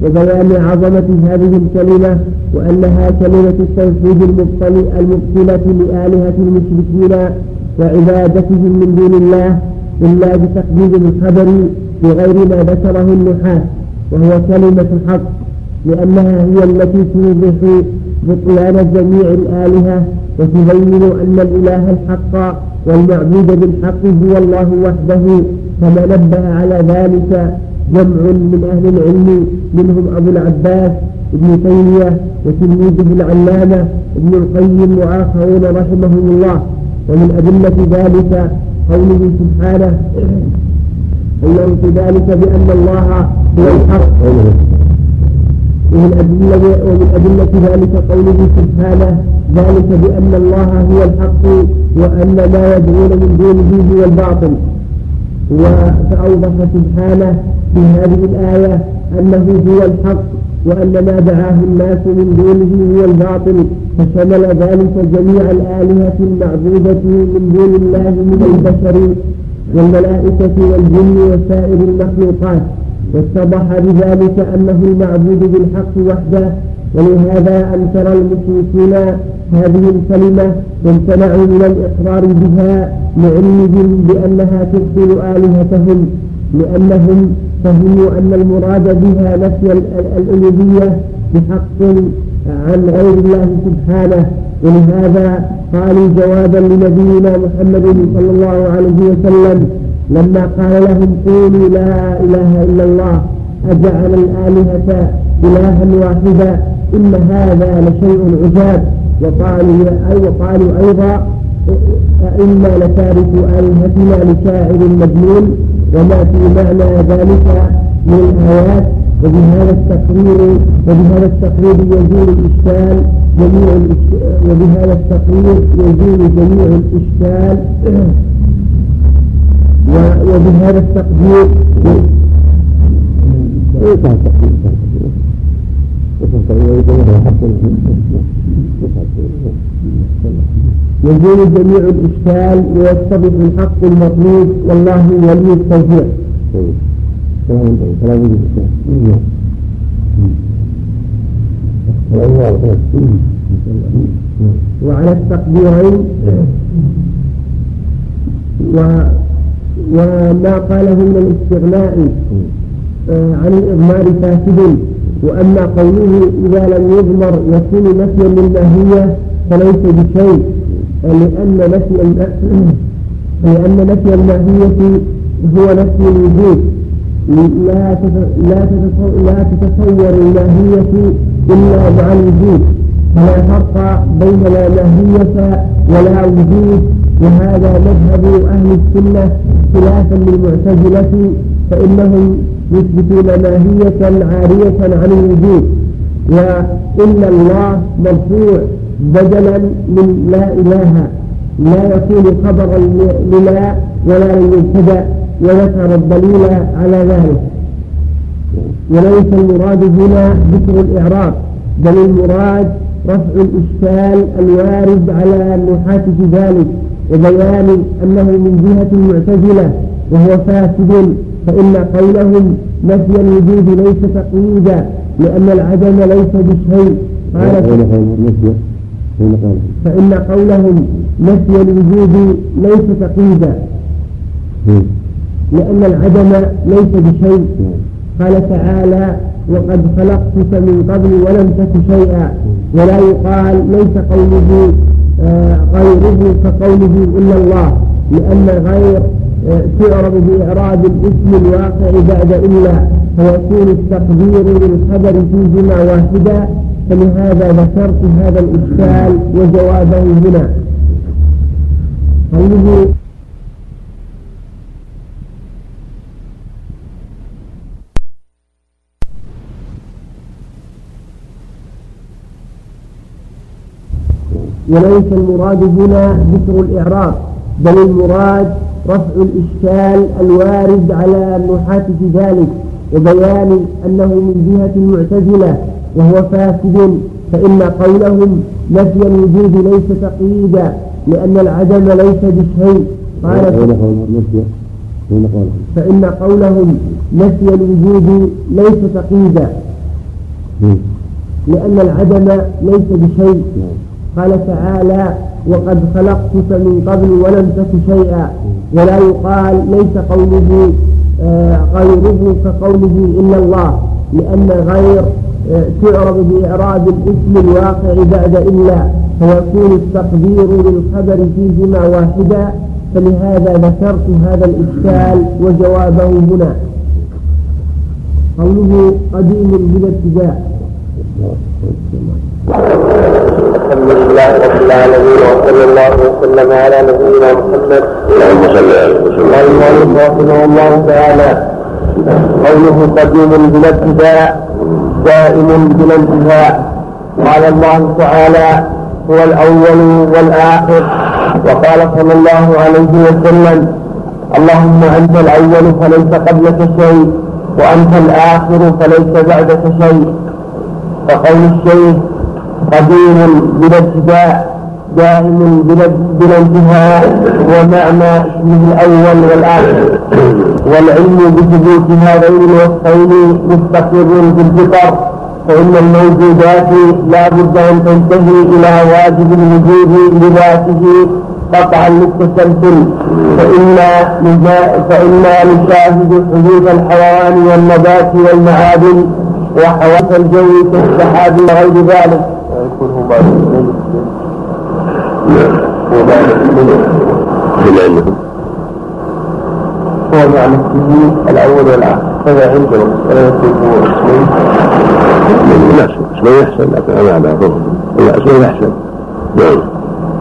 وبيان عظمة هذه الكلمة وأنها كلمة التوحيد المبطلة لآلهة المشركين وعبادتهم من دون الله إلا بتقديم الخبر بغير ما ذكره النحاة وهو كلمة الحق لأنها هي التي توضح بطلان جميع الآلهة وتبين أن الإله الحق والمعبود بالحق هو الله وحده كما نبه على ذلك جمع من أهل العلم منهم أبو العباس ابن تيمية وتلميذه العلامة ابن القيم وآخرون رحمهم الله. ومن أدلة ذلك قوله سبحانه قوله في ذلك بأن الله هو الحق. ومن أدلة ومن أدلة ذلك قوله سبحانه ذلك بأن الله هو الحق وأن ما يدعون من دونه هو الباطل. فأوضح سبحانه في هذه الآية أنه هو الحق وأن ما دعاه الناس من دونه هو الباطل فشمل ذلك جميع الآلهة المعبودة من دون الله من البشر والملائكة والجن وسائر المخلوقات. واتضح بذلك أنه المعبود بالحق وحده ولهذا أنكر المشركون هذه الكلمة وامتنعوا من الإقرار بها لعلمهم بأنها تبطل آلهتهم لأنهم فهموا أن المراد بها نفي الألوهية بحق عن غير الله سبحانه. ولهذا قالوا جوابا لنبينا محمد صلى الله عليه وسلم لما قال لهم قولوا لا إله إلا الله أجعل الآلهة إلها واحدا إن هذا لشيء عجاب. وقالوا وقالوا أيضا إنا لتارك آلهتنا لشاعر مجنون وما في معنى ذلك من الآيات وبهذا التقرير وبهذا التقرير يزول الإشكال جميع وبهذا التقرير يزول جميع الإشكال. وبهذا التقدير يزول جميع الإشكال ويتضح الحق المطلوب والله ولي التوفيق. وعلى التقديرين و وما قاله من الاستغناء آه، عن الإضمار فاسد. وأما قوله إذا لم يضمر يكون نفيا للماهية فليس بشيء. لأن نفي لأن نفي الماهية هو نفي الوجود. لا لا تتصور الماهية إلا مع الوجود. فلا فرق بين لا ماهية ولا وجود. وهذا مذهب أهل السنة خلافا للمعتزلة فإنهم يثبتون ماهية عارية عن الوجود. وإن الله مرفوع بدلا من لا إله لا يكون خبرا للا ولا للمبتدأ وذكر الدليل على ذلك. وليس المراد هنا ذكر الإعراب بل المراد رفع الإشكال الوارد على النحاة في ذلك. وبيان أنه من جهة المعتزلة وهو فاسد فإن قولهم نفي الوجود ليس تقييدا لأن العدم ليس بشيء. قال فإن قولهم نفي الوجود ليس تقييدا. لأن العدم ليس بشيء. قال تعالى وقد خلقتك من قبل ولم تك شيئا. ولا يقال ليس قوله غيره كقوله إلا الله لأن غير آه، تعرض بإعراب الاسم الواقع بعد إلا فيكون التقدير للخبر فيهما واحدا فلهذا ذكرت هذا الإشكال وجوابه هنا. قوله وليس المراد هنا ذكر الإعراب بل المراد رفع الإشكال الوارد على النحاة في ذلك وبيان أنه من جهة المعتزلة وهو فاسد فإن قولهم نفي الوجود ليس تقييدا لأن العدم ليس بشيء. قال فإن قولهم نفي الوجود ليس تقييدا لأن العدم ليس بشيء. قال تعالى وقد خلقتك من قبل ولم تك شيئا. ولا يقال ليس قوله آه، غيره كقوله إلا الله لأن غير آه، تعرض بإعراب الاسم الواقع بعد إلا فيكون التقدير للخبر فيهما واحدا فلهذا ذكرت هذا الإشكال وجوابه هنا. قوله قديم بلا ابتداء الحمد لله رب العالمين وصلى الله وسلم على نبينا محمد اللهم صل على قال المؤلف رحمه الله تعالى قوله قديم بلا ابتداء دائم بلا انتهاء قال الله تعالى هو الأول والاخر وقال صلى الله عليه وسلم اللهم انت الأول فليس قبلك شيء وانت الآخر فليس بعدك شيء فقول الشيخ قديم بلا ابتداء دائم بلا انتهاء ومعنى اسمه الأول والآخر. والعلم بثبوت هذين الوصفين مستقر في الفطر فإن الموجودات لا بد أن تنتهي إلى واجب الوجود لذاته قطعا للتسلسل فإنا فإنا نشاهد حدوث الحيوان والنبات والمعادن وحواس الجو كالسحاب وغير ذلك. ويكون هو بعد هو بعد هو مع نفسه الأول والآخر. هذا عندنا مسألة اسمين لا اسمين أحسن لكن أنا على ظهر. لا اسمين أحسن نعم.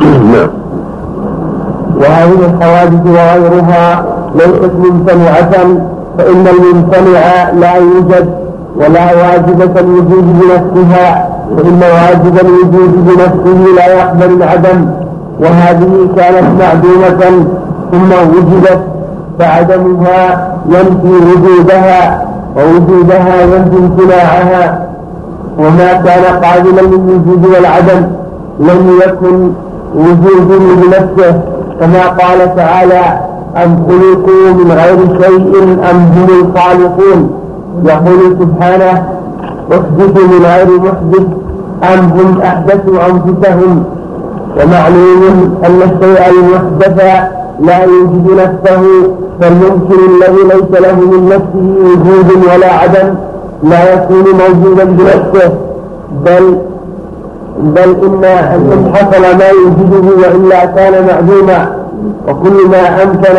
نعم. وهذه الحوادث وغيرها ليست ممتنعة فإن الممتنع لا يوجد ولا واجبة الوجود بنفسها فإن واجب الوجود بنفسه لا يقبل العدم وهذه كانت معدومة ثم وجدت فعدمها ينفي وجودها ووجودها ينفي امتناعها. وما كان قابلا للوجود والعدم لم يكن وجود بنفسه كما قال تعالى أم خلقوا من غير شيء أم هم الخالقون؟ يقول سبحانه احدثوا من غير محدث أم هم أحدثوا أنفسهم ومعلوم أن الشيء المحدث لا يوجد نفسه فالممكن الذي ليس له من نفسه وجود ولا عدم لا يكون موجودا بنفسه. بل بل إن إن حصل ما يوجده وإلا كان معدوما وكل ما أمكن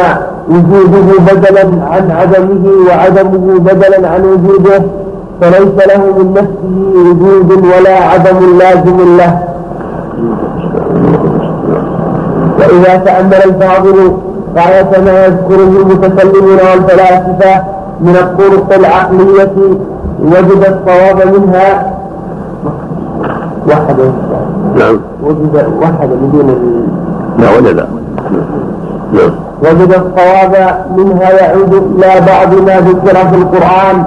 وجوده بدلا عن عدمه وعدمه بدلا عن وجوده. فليس له من نفسه وجود ولا عدم لازم له. وإذا تأمل الفاضل غاية ما يذكره المتكلمون والفلاسفة من الطرق العقلية وجد الصواب منها وحد نعم. وجد وحد بدون لا؟ وجد نعم. وجد الصواب منها يعود إلى بعض ما ذكر في القرآن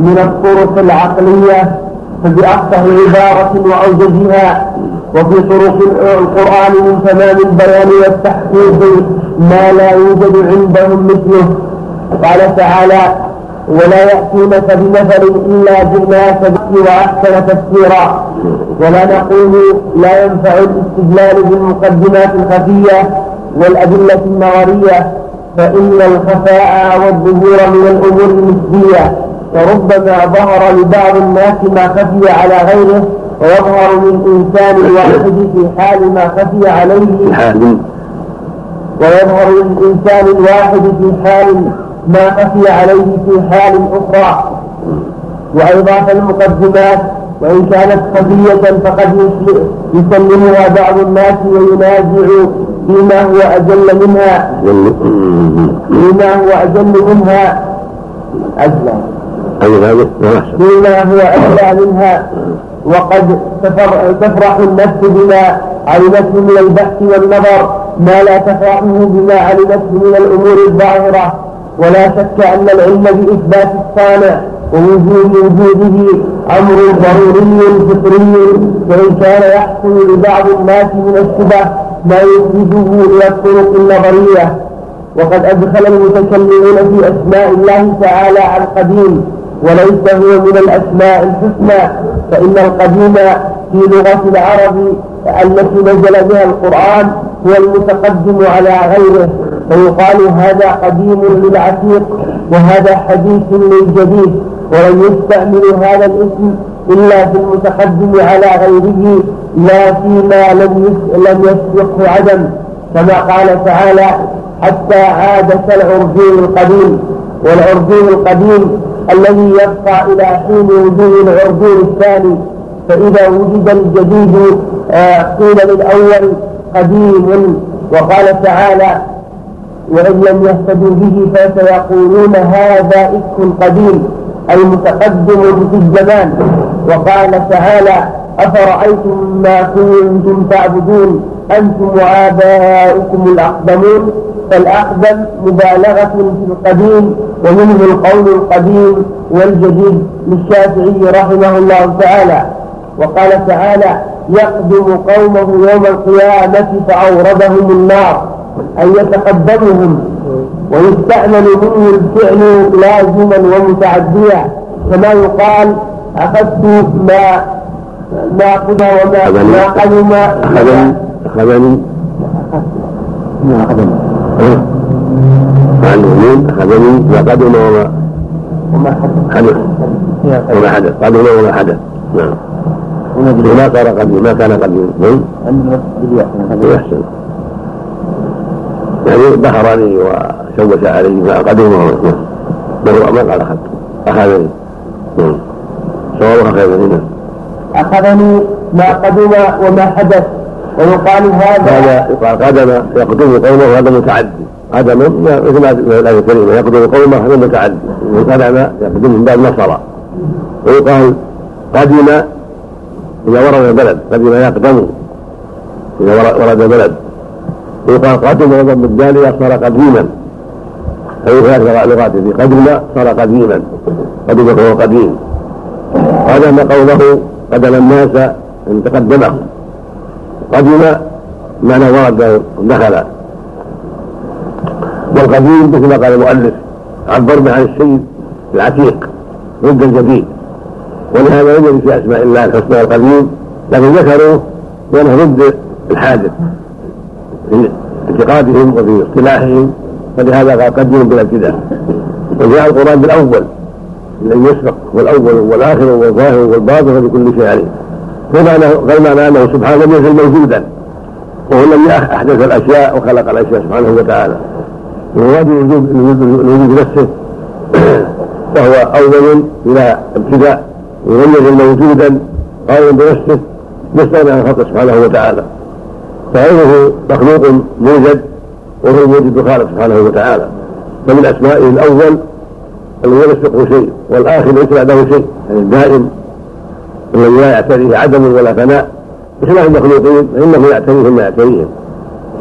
من الطرق العقلية فبأفصح عبارة وأوجزها وفي طرق القرآن من تمام البيان والتحقيق ما لا يوجد عندهم مثله. قال تعالى ولا يأتونك بمثل إلا جئناك به وأحسن تفسيرا ولا نقول لا ينفع الاستدلال بالمقدمات الخفية والأدلة النظرية فإن الخفاء والظهور من الأمور النسبية وربما ظهر لبعض الناس ما خفي على غيره ويظهر للإنسان الواحد في حال ما خفي عليه. ويظهر للإنسان الواحد في حال ما خفي عليه في حال أخرى. وأيضا فالمقدمات وإن كانت خفية فقد يسلمها بعض الناس وينازع فيما هو أجل منها. فيما هو أجل منها. أجل. فيما هو أجل منها. وقد تفرح النفس بما علمته من البحث والنظر ما لا تفرحه بما علمته من الأمور الظاهرة. ولا شك أن العلم بإثبات الصانع ووجود وجوده أمر ضروري فطري وإن كان يحصل لبعض الناس من الشبه. ما يخرجه إلى الطرق النظرية وقد أدخل المتكلمون في أسماء الله تعالى القديم وليس هو من الأسماء الحسنى فإن القديم في لغة العرب التي نزل بها القرآن هو المتقدم على غيره فيقال هذا قديم للعتيق وهذا حديث للجديد ولم يستعمل هذا الاسم إلا في المتقدم على غيره لا فيما لم لم يسبقه عدم. كما قال تعالى حتى عاد كالعرجون القديم. والعرجون القديم الذي يبقى إلى حين وجود العرجون الثاني. فإذا وجد الجديد آه، قيل للأول قديم. وقال تعالى وإن لم يهتدوا به فسيقولون هذا إفك قديم. أي متقدم في الزمان. وقال تعالى أفرأيتم ما كنتم تعبدون؟ أنتم وآباؤكم الأقدمون. فالأقدم مبالغة في القديم ومنه القول القديم والجديد للشافعي رحمه الله تعالى. وقال تعالى يقدم قومه يوم القيامة فأوردهم النار أن يتقدمهم ويستعمل منه الفعل لازما ومتعديا. كما يقال أخذت ما ما قدم وما ما قدم أخذني؟ أخذني؟ ما قدم مع اليمين أخذني؟ ما قدم وما وما. حدث. وما حدث. قدم وما حدث. نعم. وما صار قديم ما كان قديم نعم. يحسن يعني بهرني وشوش علي فقدمه بل ما قال أخذت. أخذني. نعم. صوابها خير نعم أخذني ما قدم وما حدث ويقال هذا هذا يقال قدم يقدم قومه هذا متعدي. قدم مثل ما الايه الكريمه يقدم قومه هذا متعدي. قدم يقدم من باب نصر. ويقال قدم اذا ورد البلد قدم يقدم اذا ورد البلد. ويقال قدم وضم الدال صار قديما. أي ثلاث لغات في قدم صار قديما. قدم فهو قديم. قدم قوله قدم الناس أن تقدمهم. قدم معنى ورد دخل. والقديم مثل ما قال المؤلف عبر عن الشيء العتيق ضد الجديد. ولهذا لم في أسماء الله الحسنى القديم لكن ذكروا لأنه ضد الحادث في اعتقادهم وفي اصطلاحهم فلهذا قال قدموا بالابتداء وجاء القرآن بالأول. الذي يسبق والأول والآخر والظاهر والباطن وبكل شيء عليه فمعنى فالمعنى أنه سبحانه لم يزل موجودا. وهو الذي أحدث الأشياء وخلق الأشياء سبحانه وتعالى. ووجود الوجود نفسه فهو أول إلى ابتداء. ولم يزل موجودا قائما بنفسه يسال عن خلقه سبحانه وتعالى. فغيره مخلوق موجد وهو الموجد الخالق سبحانه وتعالى. فمن أسمائه الأول الذي لا يسبقه شيء والآخر ليس بعده شيء يعني الدائم الذي لا يعتريه عدم ولا فناء بخلاف المخلوقين فانه يعتريهم ما يعتريهم.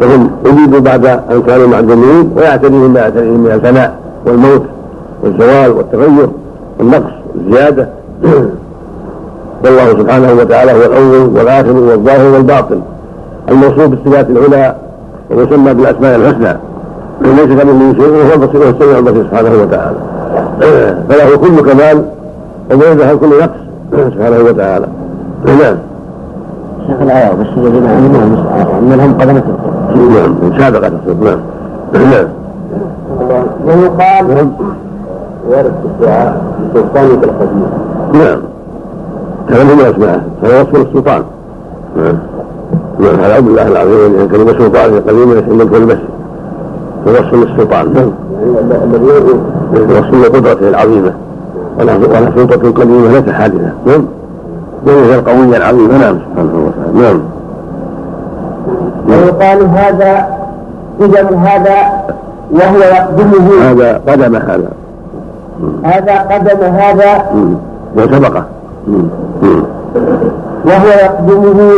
فهم أجيبوا بعد أن كانوا معدومين ويعتريهم ما يعتريهم من الفناء والموت والزوال والتغير والنقص والزيادة. والله سبحانه وتعالى هو الأول والآخر والظاهر والباطن. الموصوف بالصفات العلى ويسمى بالأسماء الحسنى. وليس كمثله شيء وهو البصير والسميع البصير سبحانه وتعالى. فله كل كمال ومنزه كل نقص سبحانه وتعالى. نعم. شيخ الآية بس الذين آمنوا منهم قدمة نعم سابقة نعم. نعم. ويقال نعم. وارد في الدعاء بسلطانك القديم نعم. هذا من اسماءه هذا وصف السلطان. نعم. نعم هذا عبد الله العظيم يعني كلمة سلطان قديم يحمل كل بس وصف السلطان. نعم. وصف قدرته العظيمة. وله سلطة قديمة ليس حادثة. نعم. ليس القوية العظيمة. نعم. سبحانه وتعالى. نعم. ويقال هذا إذا هذا وهو يقدمه. هذا قدم هذا. هذا قدم هذا وسبقه وهو يقدمه.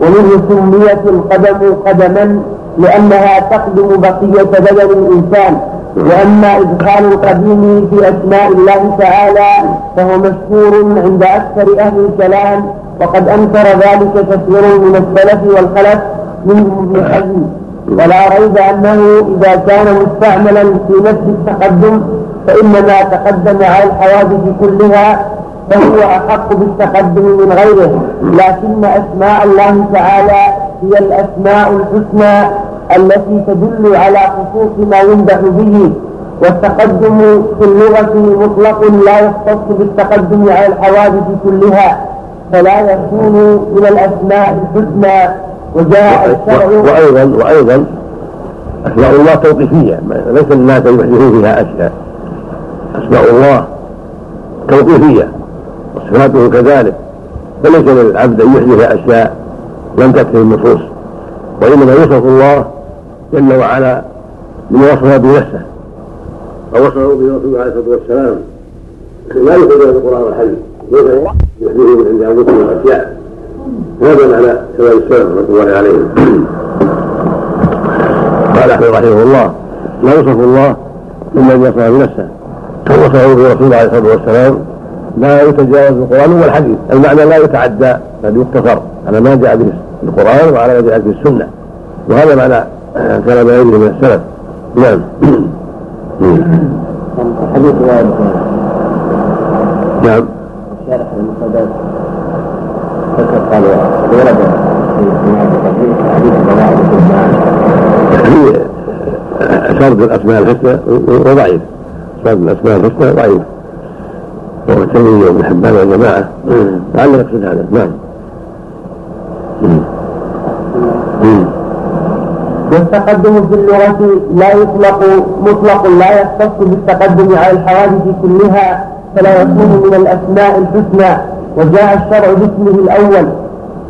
ومنه سميت القدم قدما لأنها تقدم بقية بدن الإنسان. وأما إدخال القديم في أسماء الله تعالى فهو مشهور عند أكثر أهل الكلام وقد أنكر ذلك كثير من السلف والخلف منهم ابن حزم ولا ريب أنه إذا كان مستعملا في نفس التقدم فإنما تقدم على الحوادث كلها فهو أحق بالتقدم من غيره. لكن أسماء الله تعالى هي الأسماء الحسنى التي تدل على خصوص ما يمدح به والتقدم في اللغة مطلق لا يختص بالتقدم على الحوادث كلها فلا يكون من الأسماء الحسنى وجاء الشرع وأيضا وأيضا أسماء الله توقيفية ليس الناس يحدثون فيها أشياء. أسماء الله توقيفية وصفاته كذلك فليس للعبد أن يحدث أشياء لم تكن النصوص. وإنما يوصف الله جل وعلا بما وصف بنفسه. ووصفه برسوله عليه الصلاة والسلام. لا يخرج من القرآن والحديث. ليس يحدثه من عند أنفسهم أشياء. هذا معنى كلام السلف رحمة الله عليهم. قال أحمد رحمه الله لا يوصف الله مما يصف بنفسه. وصفه برسوله عليه الصلاة والسلام لا يتجاوز القرآن والحديث. المعنى لا يتعدى بل يقتصر على ما جاء به. القرآن وعلى ما جاء به السنة. وهذا معنى كلام غيره من السلف. نعم. حديث نعم. شارح المفردات ذكر قال ورد سرد الأسماء الحسنى. وضعيف. سرد الأسماء الحسنى ضعيف وهو الترمذي وابن حبان وجماعه لعل يقصد هذا. نعم. والتقدم في اللغة لا يطلق مطلق لا يختص بالتقدم على الحوادث كلها فلا يكون من الأسماء الحسنى وجاء الشرع باسمه الأول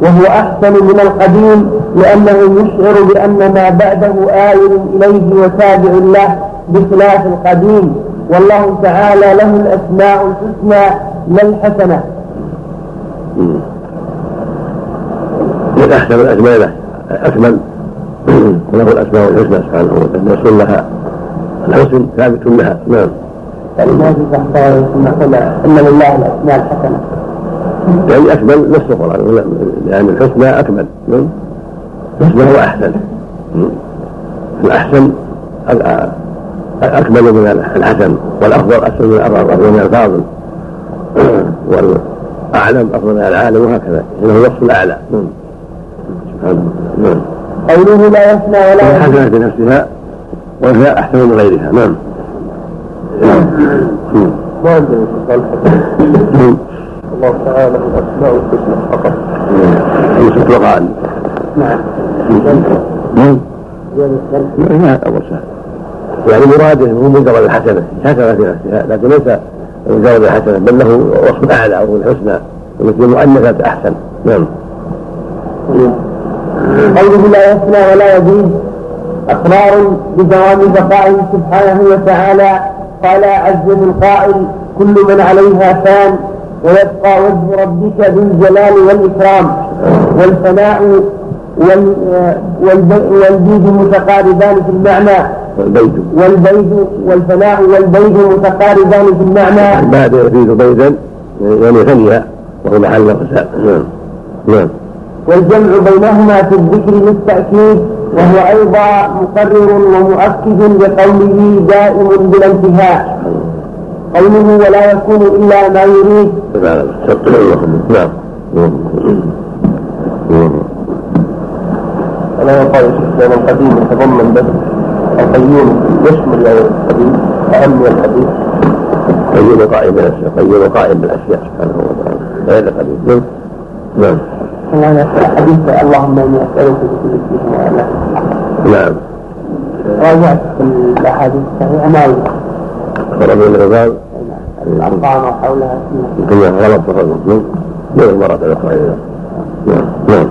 وهو أحسن من القديم لأنه يشعر بأن ما بعده آيل إليه وتابع له بخلاف القديم. والله تعالى له الأسماء الحسنى لا الحسنة. من أحسن الأسماء له أكمل. وله الأسماء الحسنى سبحانه وتعالى يصل لها الحسن ثابت لها. نعم. كلمات تحت نقول إن لله الأسماء الحسنة يعني أكمل نص القرآن لأن الحسنى أكمل. نعم. الحسنى هو أحسن. الأحسن أكمل من الحسن والأفضل أحسن من الأفضل أفضل من الفاضل. والأعلم أفضل من العالم وهكذا. إنه الوصف الأعلى. نعم. سبحانه نعم. قوله لا يفنى ولا الحسنة في نفسها وهي أحسن من غيرها. نعم. ما عندنا الله تعالى الاسماء الحسنى فقط يوسف وقال نعم. نعم. أول سهل يعني مراده هو مجرد الحسنة حسنة في نفسها لكن ليس مجرد الحسنة بل له وصف أعلى أو الحسنى التي مؤنثة أحسن نعم. قوله لا يفنى ولا يزيد أقرار بدوام بقائه سبحانه وتعالى قال عز من قائل كل من عليها فان ويبقى وجه ربك ذو الجلال والإكرام والفناء والبيد متقاربان في المعنى. والبيت. والبيد والفناء والبيد متقاربان في المعنى. بعد يفيد بيدا يعني ثنيا وهو محل الرساء نعم. نعم. والجمع بينهما في الذكر للتأكيد وهو أيضا مقرر ومؤكد لقوله دائم بلا انتهاء. قوله ولا يكون إلا ما يريد. نعم أنا يقال الشيخ القديم يتضمن بس القيوم يشمل القديم أهم من الحديث. قيم قائم بالأشياء قيم قائم بالأشياء سبحانه وتعالى. غير القديم نعم. نعم حديث اللهم إني أسألك بكل اسم وأنا نعم. راجعت في الأحاديث الصحيحة. ما خرج من الرباط الأربعة ما حولها كلها غلط فقط من المرة الأخرى. نعم. نعم.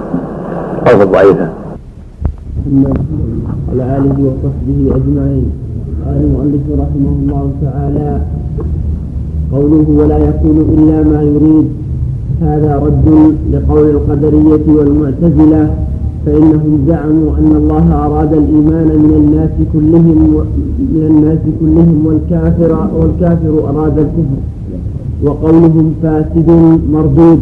أو ضعيفة. محمد وعلى آله وصحبه أجمعين. قال المؤلف رحمه الله تعالى قوله ولا يكون إلا ما يريد. هذا رد لقول القدرية والمعتزلة فإنهم زعموا أن الله أراد الإيمان من الناس كلهم من الناس كلهم والكافر والكافر أراد الكفر. وقولهم فاسد مردود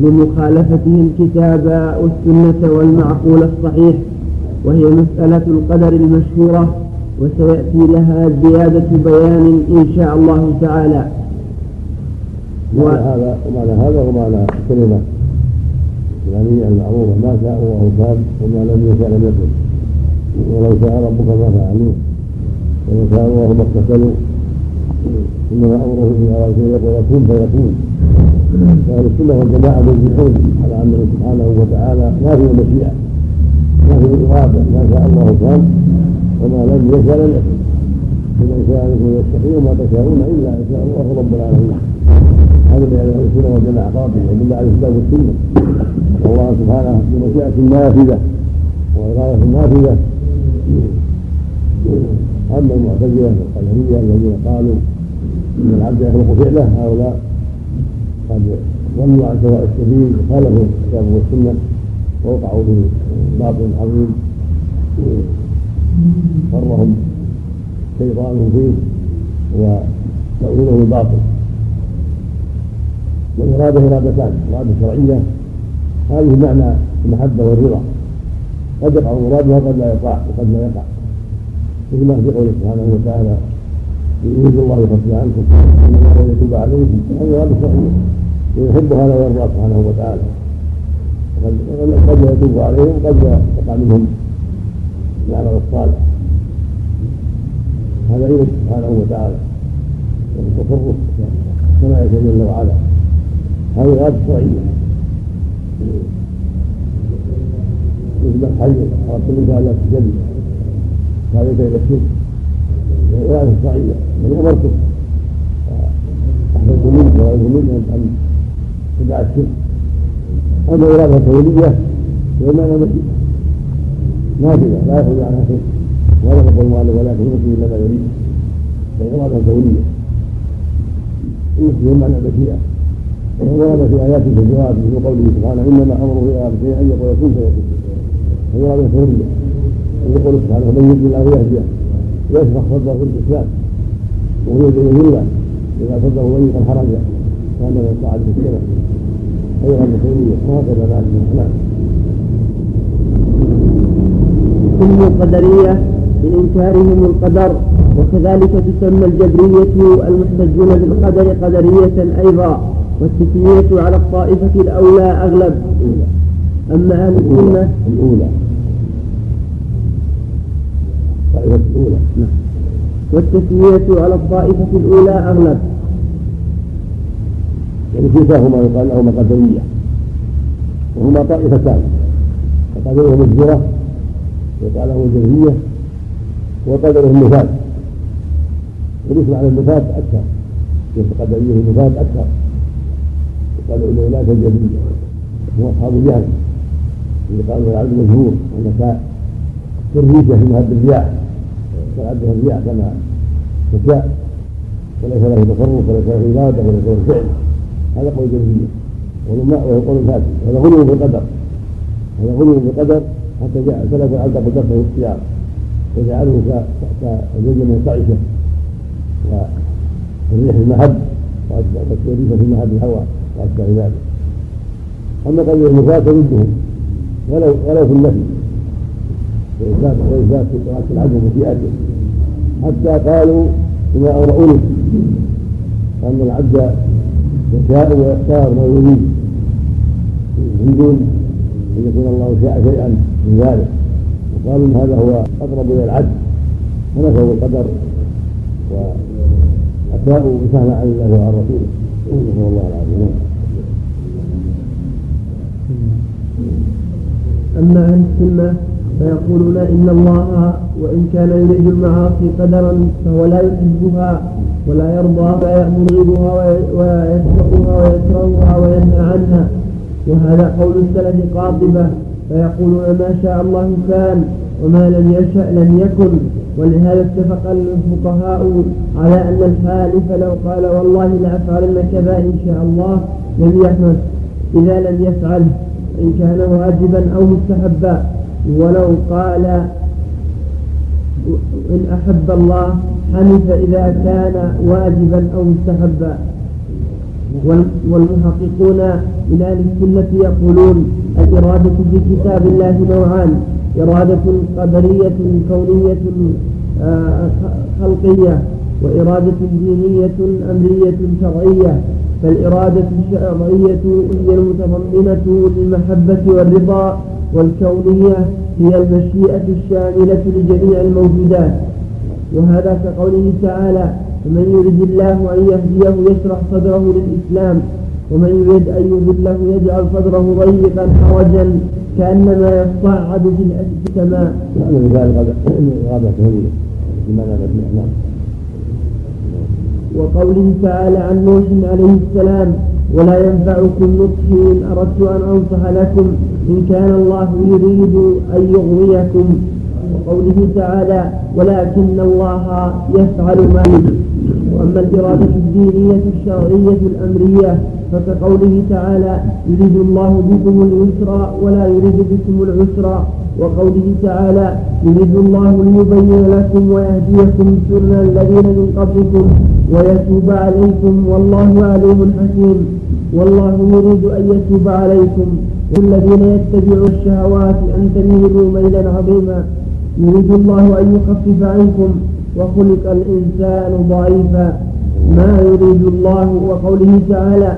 لمخالفته الكتاب والسنة والمعقول الصحيح وهي مسألة القدر المشهورة وسيأتي لها زيادة بيان إن شاء الله تعالى. ومعنى هذا ومعنى هذا ومعنى كلمة. يعني المعروفة ما شاء الله كان وما لم يشاء لم يكن. ولو شاء ربك ما فعلوه ولو شاء الله ما اقتتلوا. إنما أمره اذا اراد شيء يقول كن فيكون. فاهل السنة والجماعه يجمعون على انه سبحانه وتعالى ما في المشيئه ما في الاراده ما شاء الله كان وما لم يشاء لم يكن. لمن شاء منكم يستقيم وما تشاءون إلا إن شاء الله رب العالمين. هذا اللي أهل السنة والجماعه قاطع يدل على الكتاب والسنة. والله سبحانه بمشيئه نافذه واراده نافذه أما المعتزلة والقدريه الذين قالوا إن العبد يخلق فعله هؤلاء قد ظنوا عن سواء السبيل وخالفوا الكتاب والسنة ووقعوا في باطل عظيم. غرهم شيطانهم فيه وتأويله الباطل والإرادة إرادتان إرادة شرعية. هذه معنى المحبة والرضا. قد يقع مرادها وقد لا يقع وقد لا يقع. مثل ما في قوله سبحانه وتعالى يريد الله يخفي عنكم انما يتوب عليكم. هذه إرادة شرعية. ويحب هذا ويرضى سبحانه وتعالى. قد يتوب عليهم قد يقع منهم. العمل الصالح. هذا علم سبحانه وتعالى. والتصرف كما يشاء جل وعلا هذه غايه شرعيه مثل الحي اردت منك الا تجلي هذا إلى الشرك إرادة شرعية من أمرتك أحببت منك ورأيت منك أن تدع الشرك أما إرادة كونية فإنها مشيئة نافذة لا يخرج عنها شيء. ولا تقول المؤلف ولكن يمشي إلا ما يريد فهي إرادة كونية يمشي معنى المشيئة ورد في آيات كثيرات مثل قوله سبحانه إنما أمره إذا شيئا أن يقول كن فيكون. هي إرادة كونية ويقول سبحانه من يريد الله يهديه. يشرح صدره في الاسلام ويريد أن يذله إذا صدره ضيقا حرجا كان من صعد في السنة خيرا بخيريه وهكذا بعد نعم ثم القدرية بإنكارهم القدر وكذلك تسمى الجبرية المحتجون بالقدر قدرية أيضا. والتسمية على الطائفة الأولى أغلب. أما أهل السنة؟ الأولى. الطائفة الأولى. نعم. والتسمية على الطائفة الأولى أغلب. يعني كلتاهما يقال لهما قدرية وهما طائفتان. فقدره مجبرة ويقال له جهمية وقدره النفاذ والاسم على النفاذ أكثر. في قدرية النفاذ أكثر. يقال الأولاد الجهمية هم أصحاب الجهل. اللي قالوا العبد مجهور والنساء كالريشة في مهب الرياح. كالعبد الرياح كما تشاء. وليس له تصرف وليس له إرادة وليس له فعل. هذا قول جهمية وهو قول فاسد. هذا غلو في القدر. هذا غلو في القدر حتى جاء سلف علق بدقه السياق وجعله كزوج منصعشه والريح المهب والتوريث في مهب الهواء واشبه ذلك أما قول النفاة ضدهم ولو ولو في النفي. وإثبات وإثبات قراءة العدل ومشيئته حتى قالوا بما أورؤوا أن العبد يشاء ويختار ما يريد. يريدون أن يكون الله شاء شيئا من ذلك. وقالوا إن هذا هو أقرب إلى العدل. فنفوا القدر. وأساءوا بفهم عن الله وعن رسوله. نسأل الله العافية. أما أهل السنة فيقولون إن الله وإن كان يريد المعاصي قدرا فهو لا يحبها ولا يرضى ولا يأمر بها ويسبقها ويكرهها وينهى عنها. وهذا قول السلف قاطبة. فيقولون ما شاء الله كان وما لم يشأ لم يكن. ولهذا اتفق الفقهاء على أن الحالف لو قال والله لأفعلن كذا إن شاء الله لم يحمد. إذا لم يفعله إن كان واجبا أو مستحبا. ولو قال إن أحب الله حنف إذا كان واجبا أو مستحبا. والمحققون من أهل السنة يقولون الإرادة في كتاب الله نوعان. إرادة قدرية كونية آه، خلقية. وإرادة دينية أمرية شرعية. فالإرادة الشرعية هي المتضمنة للمحبة والرضا والكونية هي المشيئة الشاملة لجميع الموجودات وهذا كقوله تعالى فمن يرد الله أن يهديه يشرح صدره للإسلام ومن يريد أن يضله يجعل صدره ضيقا حرجا كأنما يصعد في السماء. نعم ذلك إرادة بمعنى نعم. وقوله تعالى عن نوح عليه السلام ولا ينفعكم نصحي إن أردت أن أنصح لكم إن كان الله يريد أن يغويكم. وقوله تعالى ولكن الله يفعل ما يريد. وأما الإرادة الدينية الشرعية الأمرية فكقوله تعالى يريد الله بكم اليسر ولا يريد بكم العسر. وقوله تعالى يريد الله ليبين لكم ويهديكم سنن الذين من قبلكم. ويتوب عليكم والله عليم حكيم. والله يريد أن يتوب عليكم. والذين يتبعوا الشهوات أن تميلوا ميلا عظيما. يريد الله أن يخفف عنكم. وخلق الإنسان ضعيفا. ما يريد الله وقوله تعالى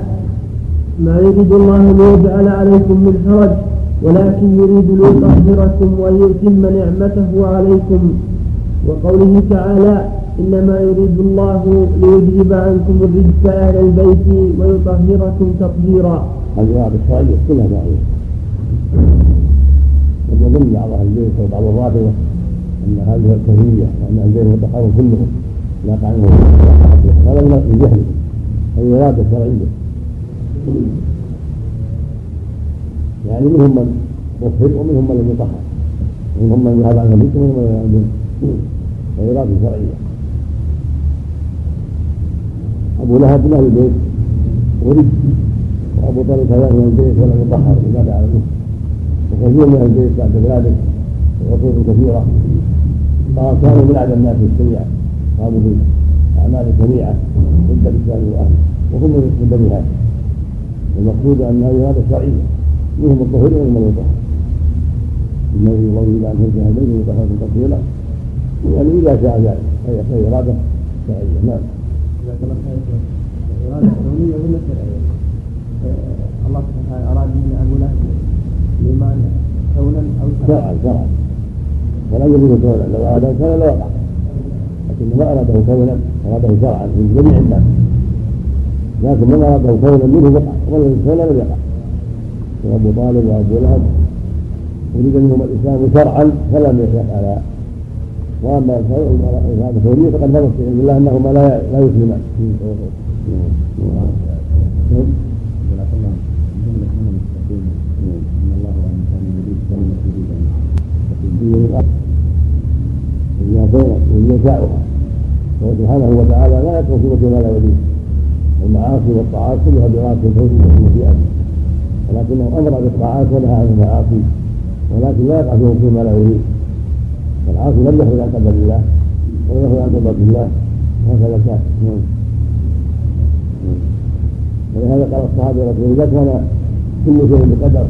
ما يريد الله ليجعل عليكم من حرج ولكن يريد ليطهركم ويتم نعمته عليكم. وقوله تعالى إنما يريد الله ليذهب عنكم الرجس أهل البيت ويطهركم تطهيرا. هذه الشرعية كلها داعية. قد يظن بعض أهل البيت وبعض الرافضة أن هذه الكونية وأن أهل البيت يتحرون كلهم لا عنه هذا من الجهل هذه إرادة شرعية. يعني منهم من مطهر ومنهم من لم يطهر منهم من ذهب عن البيت ومنهم من لم إرادة شرعية أبو لهب من أهل البيت. ورد وأبو طالب كذلك من البيت ولم يطهر بما فعل به وكثير من أهل البيت بعد ذلك عصور كثيرة. كانوا من أعلى الناس بالشريعة قاموا بأعمال سميعة ضد الإسلام وأهله وهم من بني هاشم. المقصود أن هذه هذا شرعية منهم الطهور ومنهم إنه الله إلى أن ترجع البيت ويطهر تطهيرا يعني إذا شاء ذلك فهي إرادة شرعية. نعم. إرادة كونية ولا شرعية؟ الله سبحانه وتعالى أراد الإيمان كونا أو شرعا شرعا ولا يريد كونا لو أراده كونا لوقع لكن ما أراده كونا أراده شرعا من جميع الناس لكن من أراده كونا منه وقع ولا كونا لم يقع وأبو طالب وأبو لهب اريد منهم الإسلام شرعا فلم يقع وأما هذا فوريه فقد ثبت في الله أنهما لا لا يسلمان. يشاؤها وهو سبحانه وتعالى لا يترك في ما لا يريد المعاصي والطاعات كلها بإرادة الفوز ومشيئته ولكنه أمر بالطاعات ونهى عن المعاصي ولكن لا يقع فيهم فيما لا يريد فالعاصي لم يخرج عن قدر الله ولم يخرج عن قدر الله هكذا كان. نعم. ولهذا قال الصحابه رسول الله كان كل شيء بقدر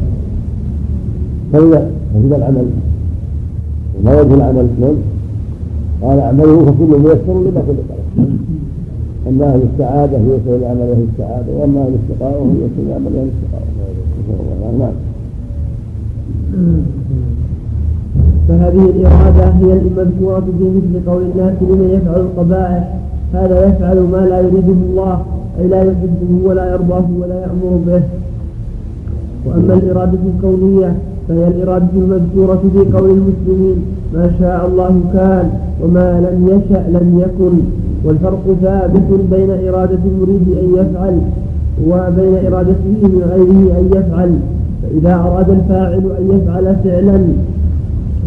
فإذا فإذا العمل. وما وجه العمل؟ نعم. قال أعمله فكل ميسر لما خلق له أما أهل السعادة فيسر لعمل أهل السعادة وأما أهل الشقاء فيسر لعمل أهل الشقاء نعم. فهذه الإرادة هي المذكورة في مثل قول الناس لمن يفعل القبائح. هذا يفعل ما لا يريده الله أي لا يحبه ولا يرضاه ولا يأمر به. وأما الإرادة الكونية فهي الإرادة المذكورة في قول المسلمين ما شاء الله كان وما لم يشأ لم يكن. والفرق ثابت بين إرادة المريد أن يفعل وبين إرادته من غيره أن يفعل. فإذا أراد الفاعل أن يفعل فعلا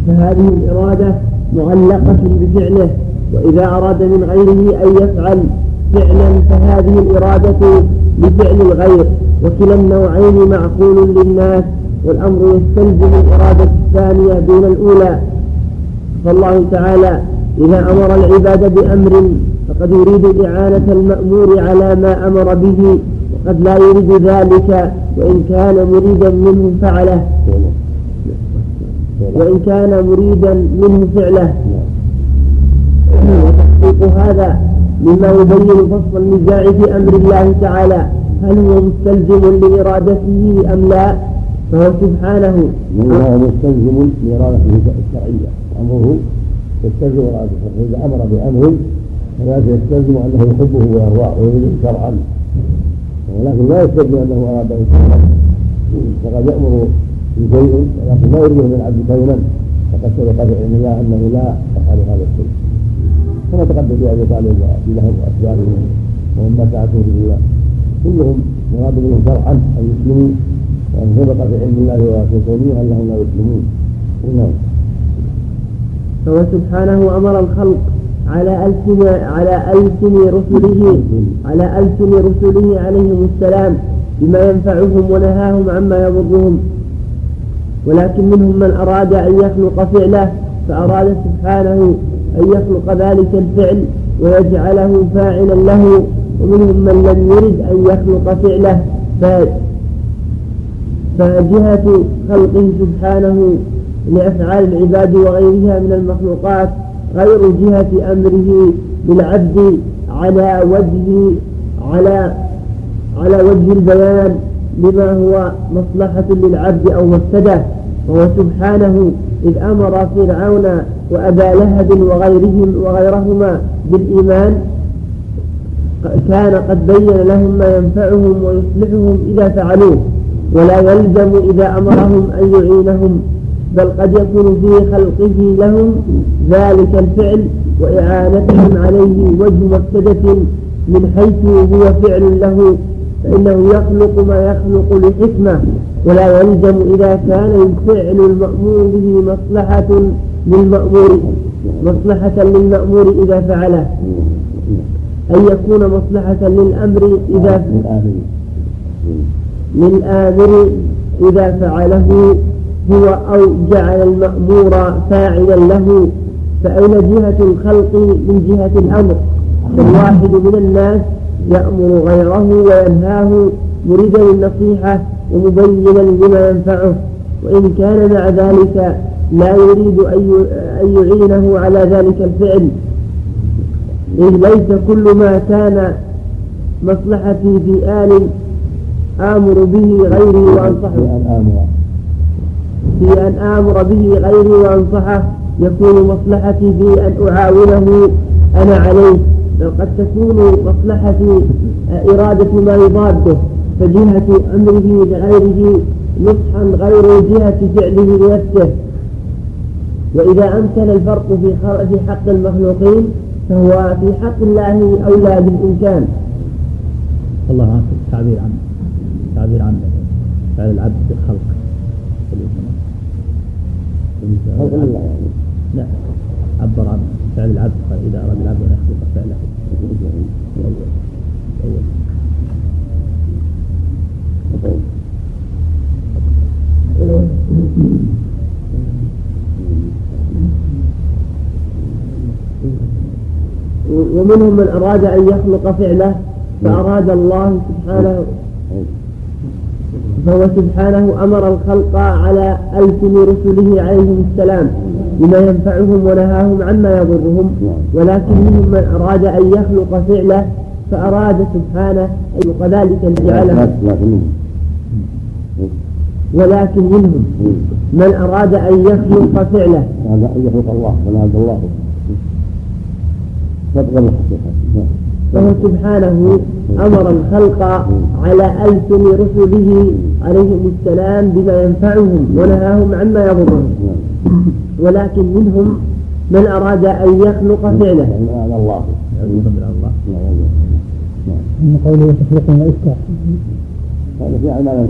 فهذه الإرادة معلقة بفعله وإذا أراد من غيره أن يفعل فعلا فهذه الإرادة لفعل الغير. وكلا النوعين معقول للناس والأمر يستلزم الإرادة الثانية دون الأولى. فالله تعالى إذا أمر العباد بأمر فقد يريد إعانة المأمور على ما أمر به وقد لا يريد ذلك وإن كان مريدا منه فعله. وإن كان مريدا منه فعله. وتحقيق هذا مما يبين فصل النزاع في أمر الله تعالى. هل هو مستلزم لإرادته أم لا؟ فهو سبحانه. هو مستلزم لإرادته الشرعية. أمره يستلزم إرادته. فإذا أمر بأمر فذلك يستلزم أنه يحبه ويرضاه ويريده شرعا ولكن لا يستلزم أنه أراده. شرعا فقد يأمر بشيء ولكن لا يريده من العبد كونا فقد سبق بعلم الله أنه لا يفعل هذا الشيء. كما تقدم في أبي طالب وابي لهب واشباههم وهم ساعته في الله كلهم مراد منهم شرعا أن يسلموا وأن سبق في علم الله وفي كونه أنهم لا يسلمون. نعم. فهو سبحانه أمر الخلق على ألسن على ألسن رسله على ألسن رسله عليهم السلام بما ينفعهم ونهاهم عما يضرهم. ولكن منهم من أراد أن يخلق فعله فأراد سبحانه أن يخلق ذلك الفعل ويجعله فاعلا له ومنهم من لم يرد أن يخلق فعله فجهة خلقه سبحانه لأفعال العباد وغيرها من المخلوقات غير جهة أمره للعبد على وجه على على وجه البيان لما هو مصلحة للعبد أو مفسدة. وهو سبحانه إذ أمر فرعون وأبا لهب وغيرهم وغيرهما بالإيمان كان قد بين لهم ما ينفعهم ويصلحهم إذا فعلوه. ولا يلزم إذا أمرهم أن يعينهم بل قد يكون في خلقه لهم ذلك الفعل وإعانتهم عليه وجه مفسدة من حيث هو فعل له فإنه يخلق ما يخلق لحكمة ولا يلزم إذا كان الفعل المأمور به مصلحة للمأمور مصلحة للمأمور إذا فعله. أن يكون مصلحة للأمر إذا للآمر إذا فعله هو أو جعل المأمور فاعلا له. فأين جهة الخلق من جهة الأمر؟ الواحد من الناس يأمر غيره وينهاه مريدا النصيحة ومبينا لما ينفعه. وإن كان مع ذلك لا يريد أن يعينه على ذلك الفعل. إذ ليس كل ما كان مصلحتي في آل آمر به غيري وأنصحه. في أن آمر به غيري وأنصحه يكون مصلحتي في أن أعاونه أنا عليه. قد تكون مصلحتي إرادة ما يضاده فجهة أمره لغيره نصحا غير جهة فعله لنفسه. وإذا أمكن الفرق في في حق المخلوقين فهو في حق الله أولى بالإمكان. الله عنك تعبير عن تعبير عن فعل العبد بالخلق خلق الله يعني. لا عبر عن فعل العبد قال إذا أراد العبد أن يخلق فعله. ومنهم من أراد أن يخلق فعله فأراد الله سبحانه فهو سبحانه أمر الخلق على ألسن رسله عليهم السلام بما ينفعهم ونهاهم عما يضرهم ولكن منهم من أراد أن يخلق فعله فأراد سبحانه أن يخلق ذلك الفعل ولكن منهم من أراد أن يخلق فعله. هذا أن يخلق الله ونهى الله. صدق الحقيقة. فهو سبحانه أمر الخلق على ألسن رسله عليهم السلام بما ينفعهم ونهاهم عما يضرهم. ولكن منهم من أراد أن يخلق فعله. الله من قوله تخلق وإفتاح هذا في أعمال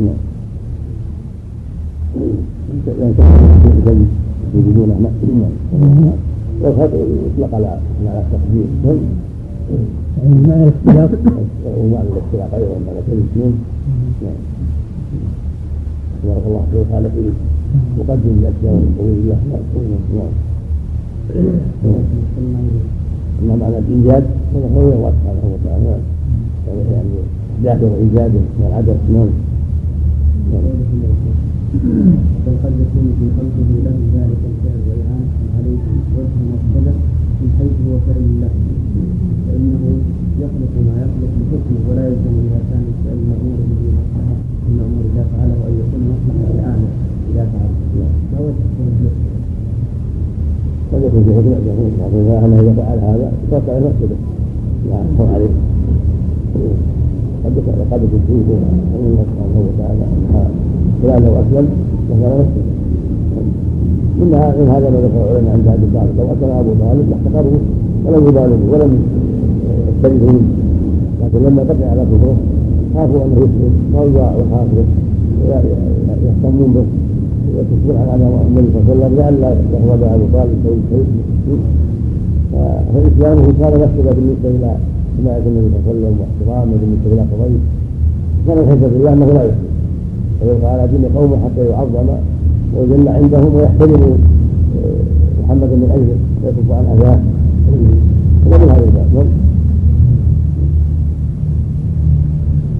نعم يجدون نعم. والخطأ يطلق على على التقدير يعني معنى الاختلاف؟ ومعنى الاختلاف أيضا معنى اثنين نعم بارك الله فيك. قال في مقدم الاشياء القويه نعم أما معنى الإيجاد فهو هو الله سبحانه وتعالى يعني احداثه وايجاده من العدد نعم. بل قد يكون في خلقه له ذلك الفعل عليه وجه مختلف من حيث هو فعل له فانه يخلق ما يخلق بحكمه ولا يلزم اذا كان الفعل المامور به مصلحه المامور اذا فعله إن يكون مصلحه العامل اذا فعله ما وجه قد يكون في حكمة لكن إذا إذا فعل هذا يتوقع نفسه لا يحصل عليه قد قد يكون فيه أن الله سبحانه وتعالى أنها فلان لو أسلم ذكر نفسه منها من هذا ما ذكر العلماء عند ابي طالب لو اسلم أبو طالب لاحتقره ولم يبالغوا ولم يستجده. منه لكن لما بقي على كفره خافوا أنه يسلم فوضع وخافوا. يهتمون به. ويكفون عن النبي صلى الله عليه وسلم. لئلا يخرج أبو طالب فإسلامه كان مسجدا بالنسبة إلى حماية النبي صلى الله عليه وسلم واحترامه بالنسبة إلى قضيه كان الحجه بالله أنه لا يسلم ويبقى على دين قومه حتى يعظم ويجل عندهم ويحترموا آه، محمدا من اجله ويكف عن اذاه ومن هذا الباب.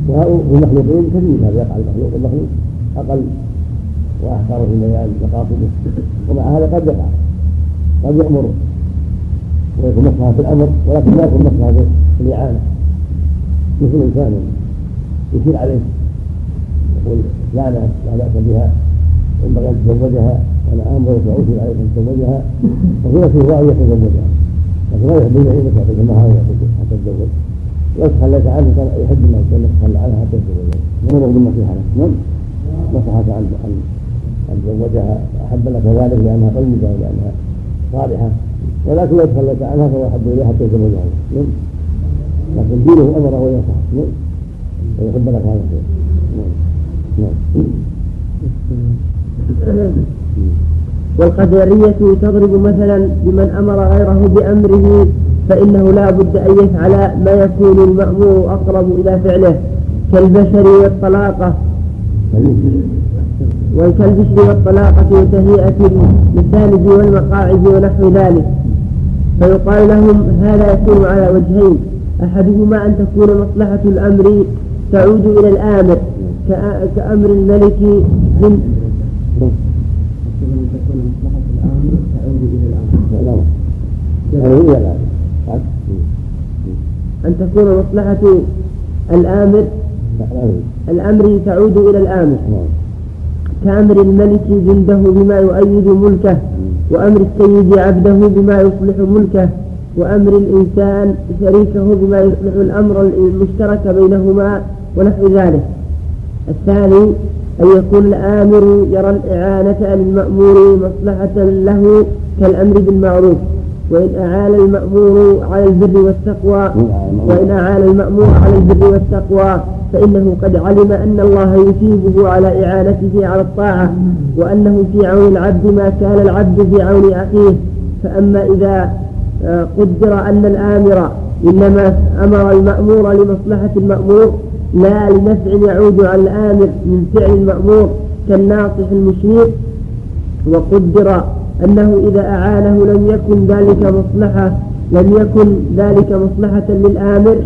والمخلوقين كثير هذا يقع المخلوق المخلوق أقل وأحقر في بيان مقاصده. ومع هذا قد يقع قد يأمر. ويكون مصلحة في الأمر ولكن لا يكون مصلحة في الإعانة. مثل إنسان يشير عليه يقول لا لا بأس بها. ينبغي ان تزوجها وأنا أمر وسأوصي عليك ان وفي نفسه رأي يتزوجها لكن لا يحب العلم يعطيك المهر حتى تتزوج. لو تخليت عنه كان يحب الناس ان تتخلى عنها حتى تتزوج. نمر بالنصيحه له نعم. نصحك عن ان ان تزوجها أحب لك ذلك لأنها طيبة ولأنها صالحة. ولكن لو تخليت عنها فهو أحب اليه حتى يتزوجها نعم. لكن دينه امره وينصح نعم. ويحب لك هذا الشيء. نعم. والقدرية تضرب مثلا بمن أمر غيره بأمره فإنه لا بد أن يفعل ما يكون المأمور أقرب إلى فعله كالبشر والطلاقة. وكالبشر والطلاقة وتهيئة المساند والمقاعد ونحو ذلك. فيقال لهم هذا يكون على وجهين أحدهما أن تكون مصلحة الأمر تعود إلى الآمر كأمر الملك أن تكون مصلحة الآمر الأمر تعود إلى الآمر. كأمر الملك جنده بما يؤيد ملكه وأمر السيد عبده بما يصلح ملكه وأمر الإنسان شريكه بما يصلح الأمر المشترك بينهما ونحو ذلك. الثاني أن يكون الآمر يرى الإعانة للمأمور مصلحة له كالأمر بالمعروف وإن أعان المأمور على البر والتقوى وإن أعان المأمور على البر والتقوى فإنه قد علم أن الله يثيبه على إعانته على الطاعة وأنه في عون العبد ما كان العبد في عون أخيه. فأما إذا آه، قدر أن الآمر إنما أمر المأمور لمصلحة المأمور لا لنفع يعود على الآمر من فعل المأمور كالناصح المشير. وقدر أنه إذا أعانه لم يكن ذلك مصلحة لم يكن ذلك مصلحة للآمر.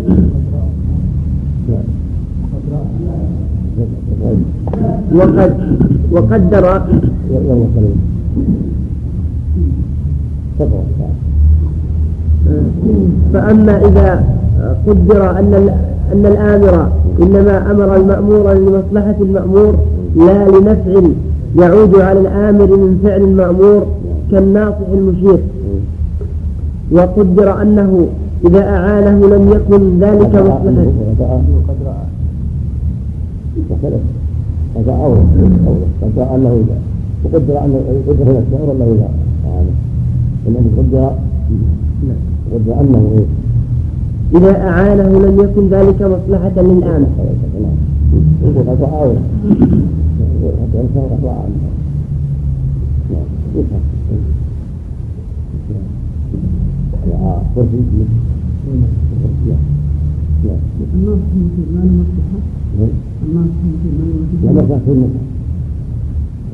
وقد وقدر فأما إذا قدر أن أن الآمر إنما أمر المأمور لمصلحة المأمور لا لنفع يعود على الآمر من فعل المأمور كالناصح المشير. وقدر أنه إذا أعانه لم يكن ذلك مصلحة. قضاء أولى أنه إذا وقدر أنه قدر هنا الشهر أنه إذا أعانه قدر قدر أنه إيه إذا أعانه لم يكن ذلك مصلحة للآن. يقول قضاء أولى حتى الشهر قضاء عنه نعم يفهم كرسي الناس ما له مصلحة الناس لا مصلحة في المصلحة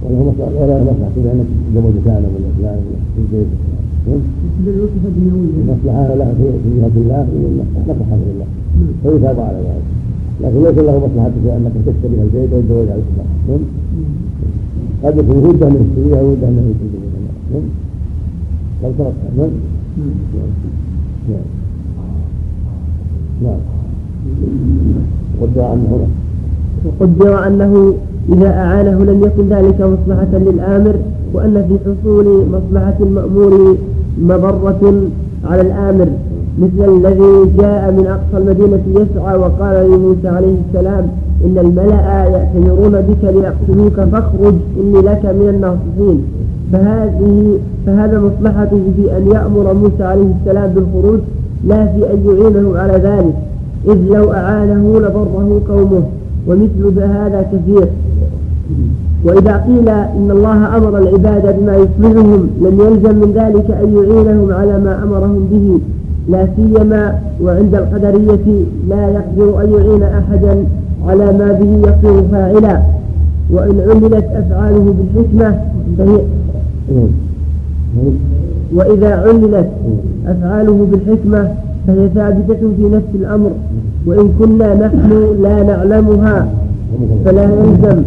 ولا مصلحة ولا مصلحة. في أنك تزوج فلانا ولا فلان ولا في البيت المصلحة له في جهة الله مصلحة لله فيثاب على ذلك لكن ليس له مصلحة في أنك تشتري البيت وتزوج على الإسلام قد يكون وده من يشتريها وده من يشتريها بل تركها نعم نعم نعم قدر أنه وقدر أنه إذا أعانه لم يكن ذلك مصلحة للآمر وأن في حصول مصلحة المأمور مضرة على الآمر مثل الذي جاء من أقصى المدينة يسعى وقال لموسى عليه السلام إن الملأ يأتمرون بك ليقتلوك فاخرج إني لك من الناصحين. فهذه فهذا مصلحته في أن يأمر موسى عليه السلام بالخروج لا في أن يعينه على ذلك إذ لو أعانه لضره قومه ومثل هذا كثير. وإذا قيل إن الله أمر العباد بما يصلحهم لم يلزم من ذلك أن يعينهم على ما أمرهم به. لا سيما وعند القدرية لا يقدر أن يعين أحدا على ما به يصير فاعلا. وإن عللت أفعاله بالحكمة فهي وإذا عللت أفعاله بالحكمة فهي ثابتة في نفس الأمر. وإن كنا نحن لا نعلمها فلا يلزم.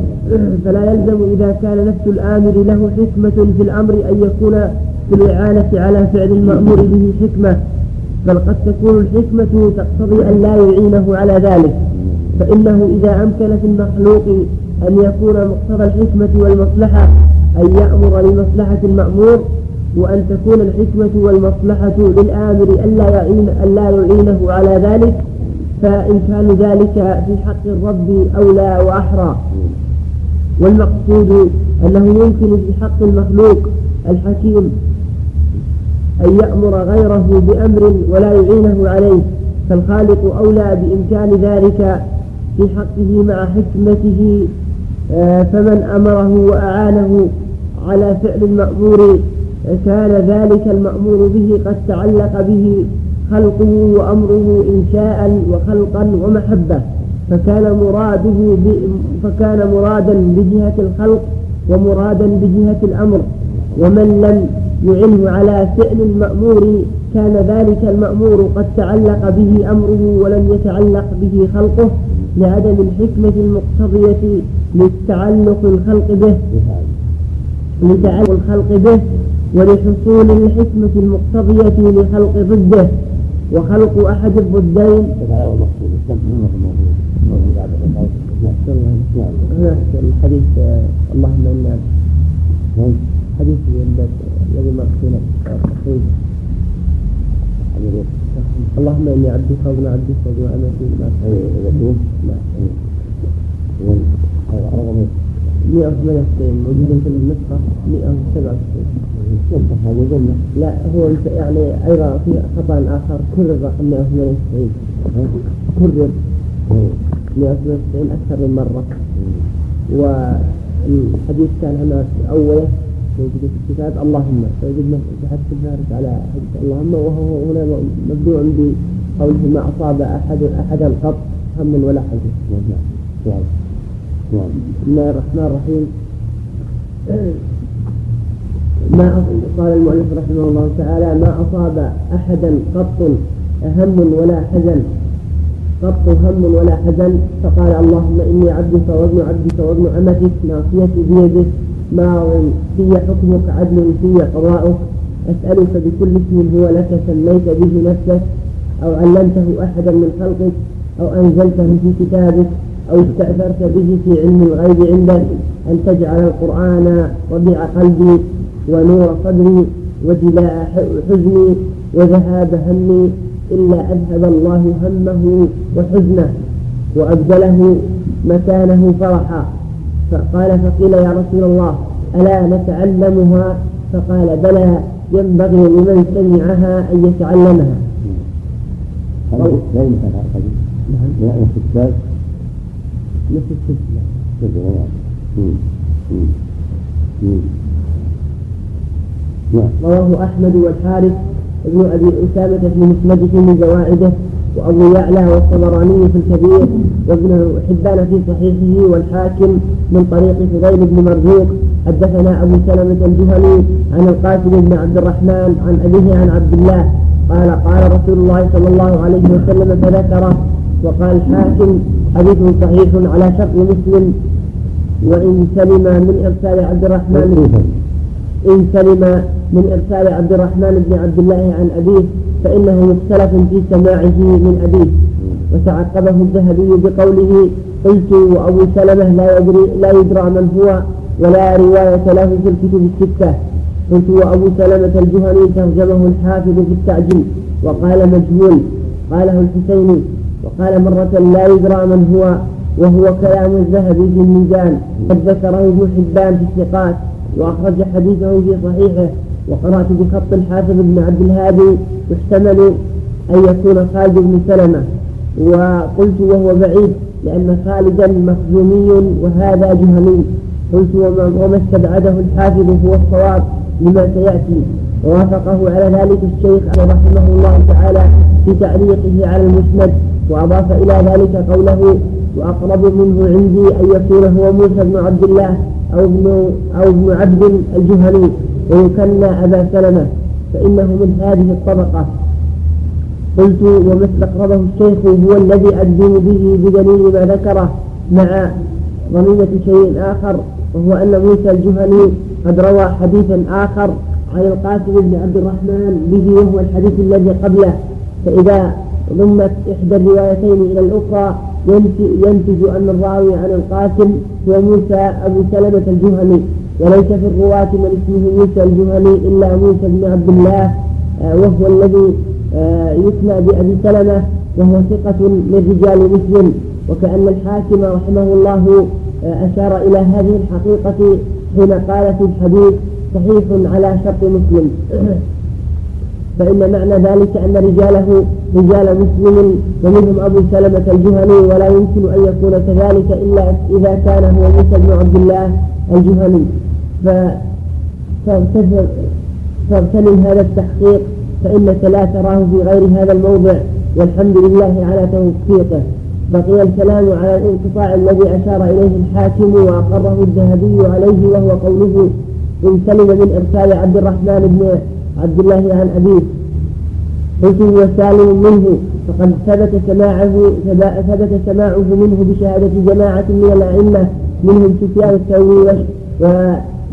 فلا يلزم إذا كان نفس الآمر له حكمة في الأمر أن يكون في الإعانة على فعل المأمور به حكمة. بل قد تكون الحكمة تقتضي أن لا يعينه على ذلك. فإنه إذا أمكن في المخلوق أن يكون مقتضى الحكمة والمصلحة أن يأمر لمصلحة المأمور وأن تكون الحكمة والمصلحة للآمر ألا يعين ألا يعينه على ذلك فإن كان ذلك في حق الرب أولى وأحرى. والمقصود أنه يمكن في حق المخلوق الحكيم أن يأمر غيره بأمر ولا يعينه عليه فالخالق أولى بإمكان ذلك في حقه مع حكمته آه، فمن أمره وأعانه على فعل المأمور كان ذلك المأمور به قد تعلق به خلقه وأمره إنشاء وخلقا ومحبة. فكان مراده فكان مرادا بجهة الخلق ومرادا بجهة الأمر. ومن لم يعنه على فعل المأمور كان ذلك المأمور قد تعلق به أمره ولم يتعلق به خلقه. لعدم الحكمة المقتضية لتعلق الخلق به لتعلق الخلق به ولحصول الحكمة المقتضية لخلق ضده. وخلق أحد الضدين. الحديث اللهم إنا حديث الذي مقصود اللهم إني عبدك وابن عبدك وابن أمتي نعم 198 موجود في النسخة 197 هذه جملة لا هو يعني أيضا في خطأ آخر كرر رقم 198 كرر 198 أكثر من مرة. والحديث كان هنا أوله موجود في الكتاب اللهم فوجدنا بحث الفارس على حديث اللهم وهو هنا مبدوع بقوله ما أصاب أحد أحدا قط هم ولا حزن بسم الله الرحمن الرحيم. ما قال المؤلف رحمه الله تعالى ما أصاب أحدا قط هم ولا حزن. قط هم ولا حزن. فقال اللهم إني عبدك وابن عبدك وابن أمتك ناصيتي بيدك ماض في حكمك عدل في قضاؤك. أسألك بكل اسم هو لك سميت به نفسك أو علمته أحدا من خلقك أو أنزلته في كتابك أو استأثرت به في علم الغيب عندك. أن تجعل القرآن ربيع قلبي ونور صدري وجلاء حزني وذهاب همي إلا أذهب الله همه وحزنه وأبدله مكانه فرحا. فقال فقيل يا رسول الله ألا نتعلمها؟ فقال بلى ينبغي لمن سمعها أن يتعلمها. لا يمكن نعم. نفس الكتاب نفس السلسلة نعم. رواه أحمد والحارث ابن أبي أسامة في مسنده من زوائده وأبو يعلى والطبراني في الكبير وابن حبان في صحيحه والحاكم من طريق فضيل بن مرزوق. حدثنا أبو سلمة الجهني عن القاسم بن عبد الرحمن عن أبيه عن عبد الله. قال قال رسول الله صلى الله عليه وسلم فذكره وقال الحاكم حديث صحيح على شرط مسلم. وإن سلم من إرسال عبد الرحمن إن سلم من إرسال عبد الرحمن بن عبد الله عن أبيه فإنه مختلف في سماعه من أبيه. وتعقبه الذهبي بقوله قلت وأبو سلمة لا يدري لا يدرى من هو ولا رواية له في الكتب الستة. قلت وأبو سلمة الجهني ترجمه الحافظ في التعجيل. وقال مجهول. قاله الحسيني. وقال مرة لا يدرى من هو وهو كلام الذهبي في الميزان. قد ذكره ابن حبان في الثقات وأخرج حديثه في صحيحه. وقرأت بخط الحافظ بن عبد الهادي يحتمل أن يكون خالد بن سلمة. وقلت وهو بعيد لأن خالدا مخزومي وهذا جهني قلت وما استبعده الحافظ هو الصواب لما سيأتي. ووافقه على ذلك الشيخ رحمه الله تعالى في تعليقه على المسند. وأضاف إلى ذلك قوله وأقرب منه عندي أن يكون هو موسى بن عبد الله أو ابن أو ابن عبد الجهني. ويكنى أبا سلمة فإنه من هذه الطبقة. قلت وما استقربه الشيخ هو الذي أجزم به بدليل ما ذكره مع ضميمة شيء آخر وهو أن موسى الجهني قد روى حديثا آخر عن القاسم بن عبد الرحمن به وهو الحديث الذي قبله. فإذا ضمت إحدى الروايتين إلى الأخرى ينتج أن الراوي عن القاسم هو موسى أبو سلمة الجهني. وليس في الرواة من اسمه موسى الجهني إلا موسى بن عبد الله آه، وهو الذي آه، يثنى بأبي سلمة وهو ثقة من رجال مسلم. وكأن الحاكم رحمه الله آه، أشار إلى هذه الحقيقة حين قال في الحديث صحيح على شرط مسلم. فإن معنى ذلك أن رجاله رجال مسلم ومنهم أبو سلمة الجهني ولا يمكن أن يكون كذلك إلا إذا كان هو موسى بن عبد الله الجهني. فاغتنم هذا التحقيق فإنك لا تراه في غير هذا الموضع والحمد لله على توفيقه. بقي الكلام على الانقطاع الذي أشار إليه الحاكم وأقره الذهبي عليه وهو قوله إن سلم من إرسال عبد الرحمن بن عبد الله عن أبيه. قلت هو سالم منه فقد ثبت سماعه ثبت سماعه منه بشهادة جماعة من الأئمة منهم سفيان الثوري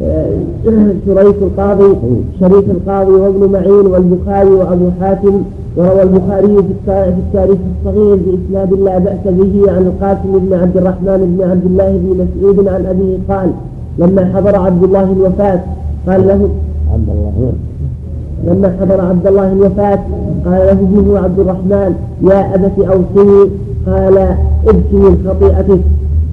وشريك القاضي شريك القاضي وابن معين والبخاري وأبو حاتم وروى البخاري في التاريخ الصغير بإسناد لا بأس به عن القاسم بن عبد الرحمن بن عبد الله بن مسعود عن أبيه قال لما حضر عبد الله الوفاة قال له عبد الله لما حضر عبد الله الوفاة قال له ابنه عبد الرحمن يا أبت أوصني. قال ابكي من خطيئتك.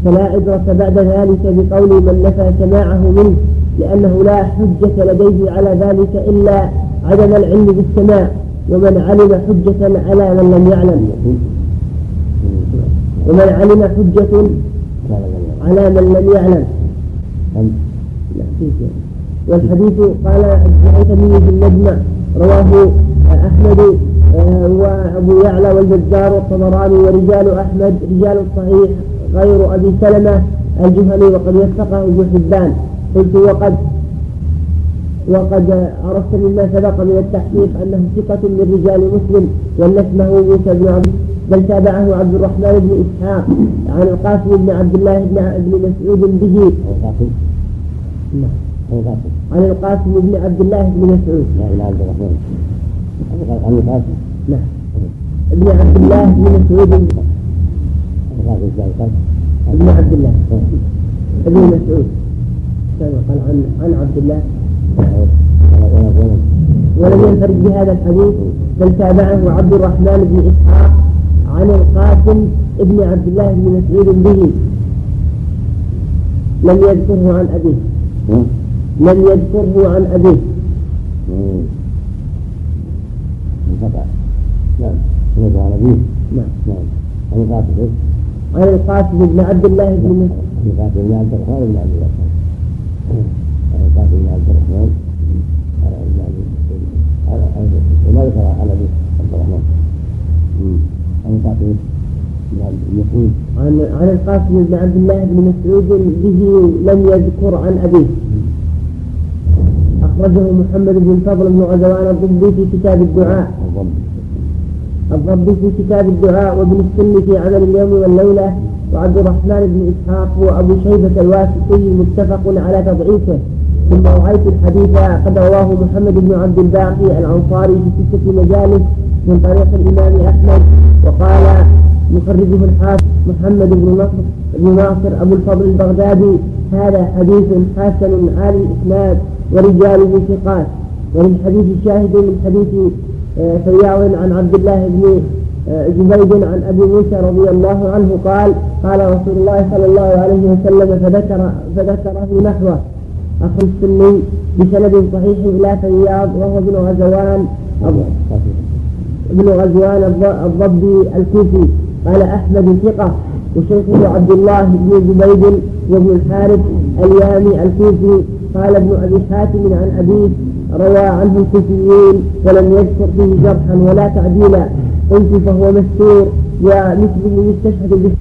فلا عبرة بعد ذلك بقول من نفى سماعه منه لأنه لا حجة لديه على ذلك إلا عدم العلم بالسماع ومن علم حجة على من لم يعلم. ومن علم حجة على من لم يعلم. والحديث قال الهيثمي في المجمع رواه أحمد آه، وأبو يعلى والبزار والطبراني ورجال أحمد رجال الصحيح غير أبي سلمة الجهني وقد وثقه ابن حبان. قلت وقد وقد عرفت مما سبق من التحقيق أنه ثقة من رجال مسلم وأن اسمه موسى بن عبد بل تابعه عبد الرحمن بن إسحاق عن القاسم بن عبد الله بن بن مسعود به. نعم. عن القاسم بن عبد الله بن مسعود. لا إله إلا الرحمن عن القاسم. نعم. ابن عبد الله بن مسعود. ابن عبد الله ابن مسعود. قال عن عن عبد الله ولم ينفرد بهذا الحديث بل تابعه عبد الرحمن بن إسحاق عن القاسم ابن عبد الله بن مسعود به. لم يذكره عن أبيه. لم يذكره عن ابيه نعم يذكر عن أبيه. نعم. نعم. عن القاسم. عن القاسم بن عبد الله بن مسعود عن القاسم بن عبد الرحمن بن عبد الله عن القاسم بن عبد الرحمن. وما ذكر عن ابي عبد الرحمن. عن القاسم يقول عن عن القاسم بن عبد الله بن مسعود به لم يذكر عن أبيه. أخرجه محمد بن الفضل بن غزوان الضبي في كتاب الدعاء. الضبي في كتاب الدعاء وابن السن في عمل اليوم والليلة وعبد الرحمن بن إسحاق وأبو شيبة الواسطي متفق على تضعيفه. ثم رأيت الحديث قد رواه محمد بن عبد الباقي الأنصاري في ستة مجالس من طريق الإمام أحمد وقال مخرجه الحافظ محمد بن نصر بن ناصر أبو الفضل البغدادي هذا حديث حسن عالي الإسناد ورجاله ثقات. وللحديث شاهد من حديث آه، فياض عن عبد الله بن آه، زبيد عن أبي موسى رضي الله عنه قال قال رسول الله صلى الله عليه وسلم فذكر فذكره نحوه. أخو السني بسند صحيح إلى فياض وهو ابن غزوان ابن غزوان الضبي الكوفي. قال أحمد ثقة وشيخه عبد الله بن زبيد وابن الحارث اليامي الكوفي. قال ابن أبي حاتم عن أبيه روى عنه الكوفيين ولم يذكر فيه جرحا ولا تعديلا قلت فهو مستور ومثله يستشهد به.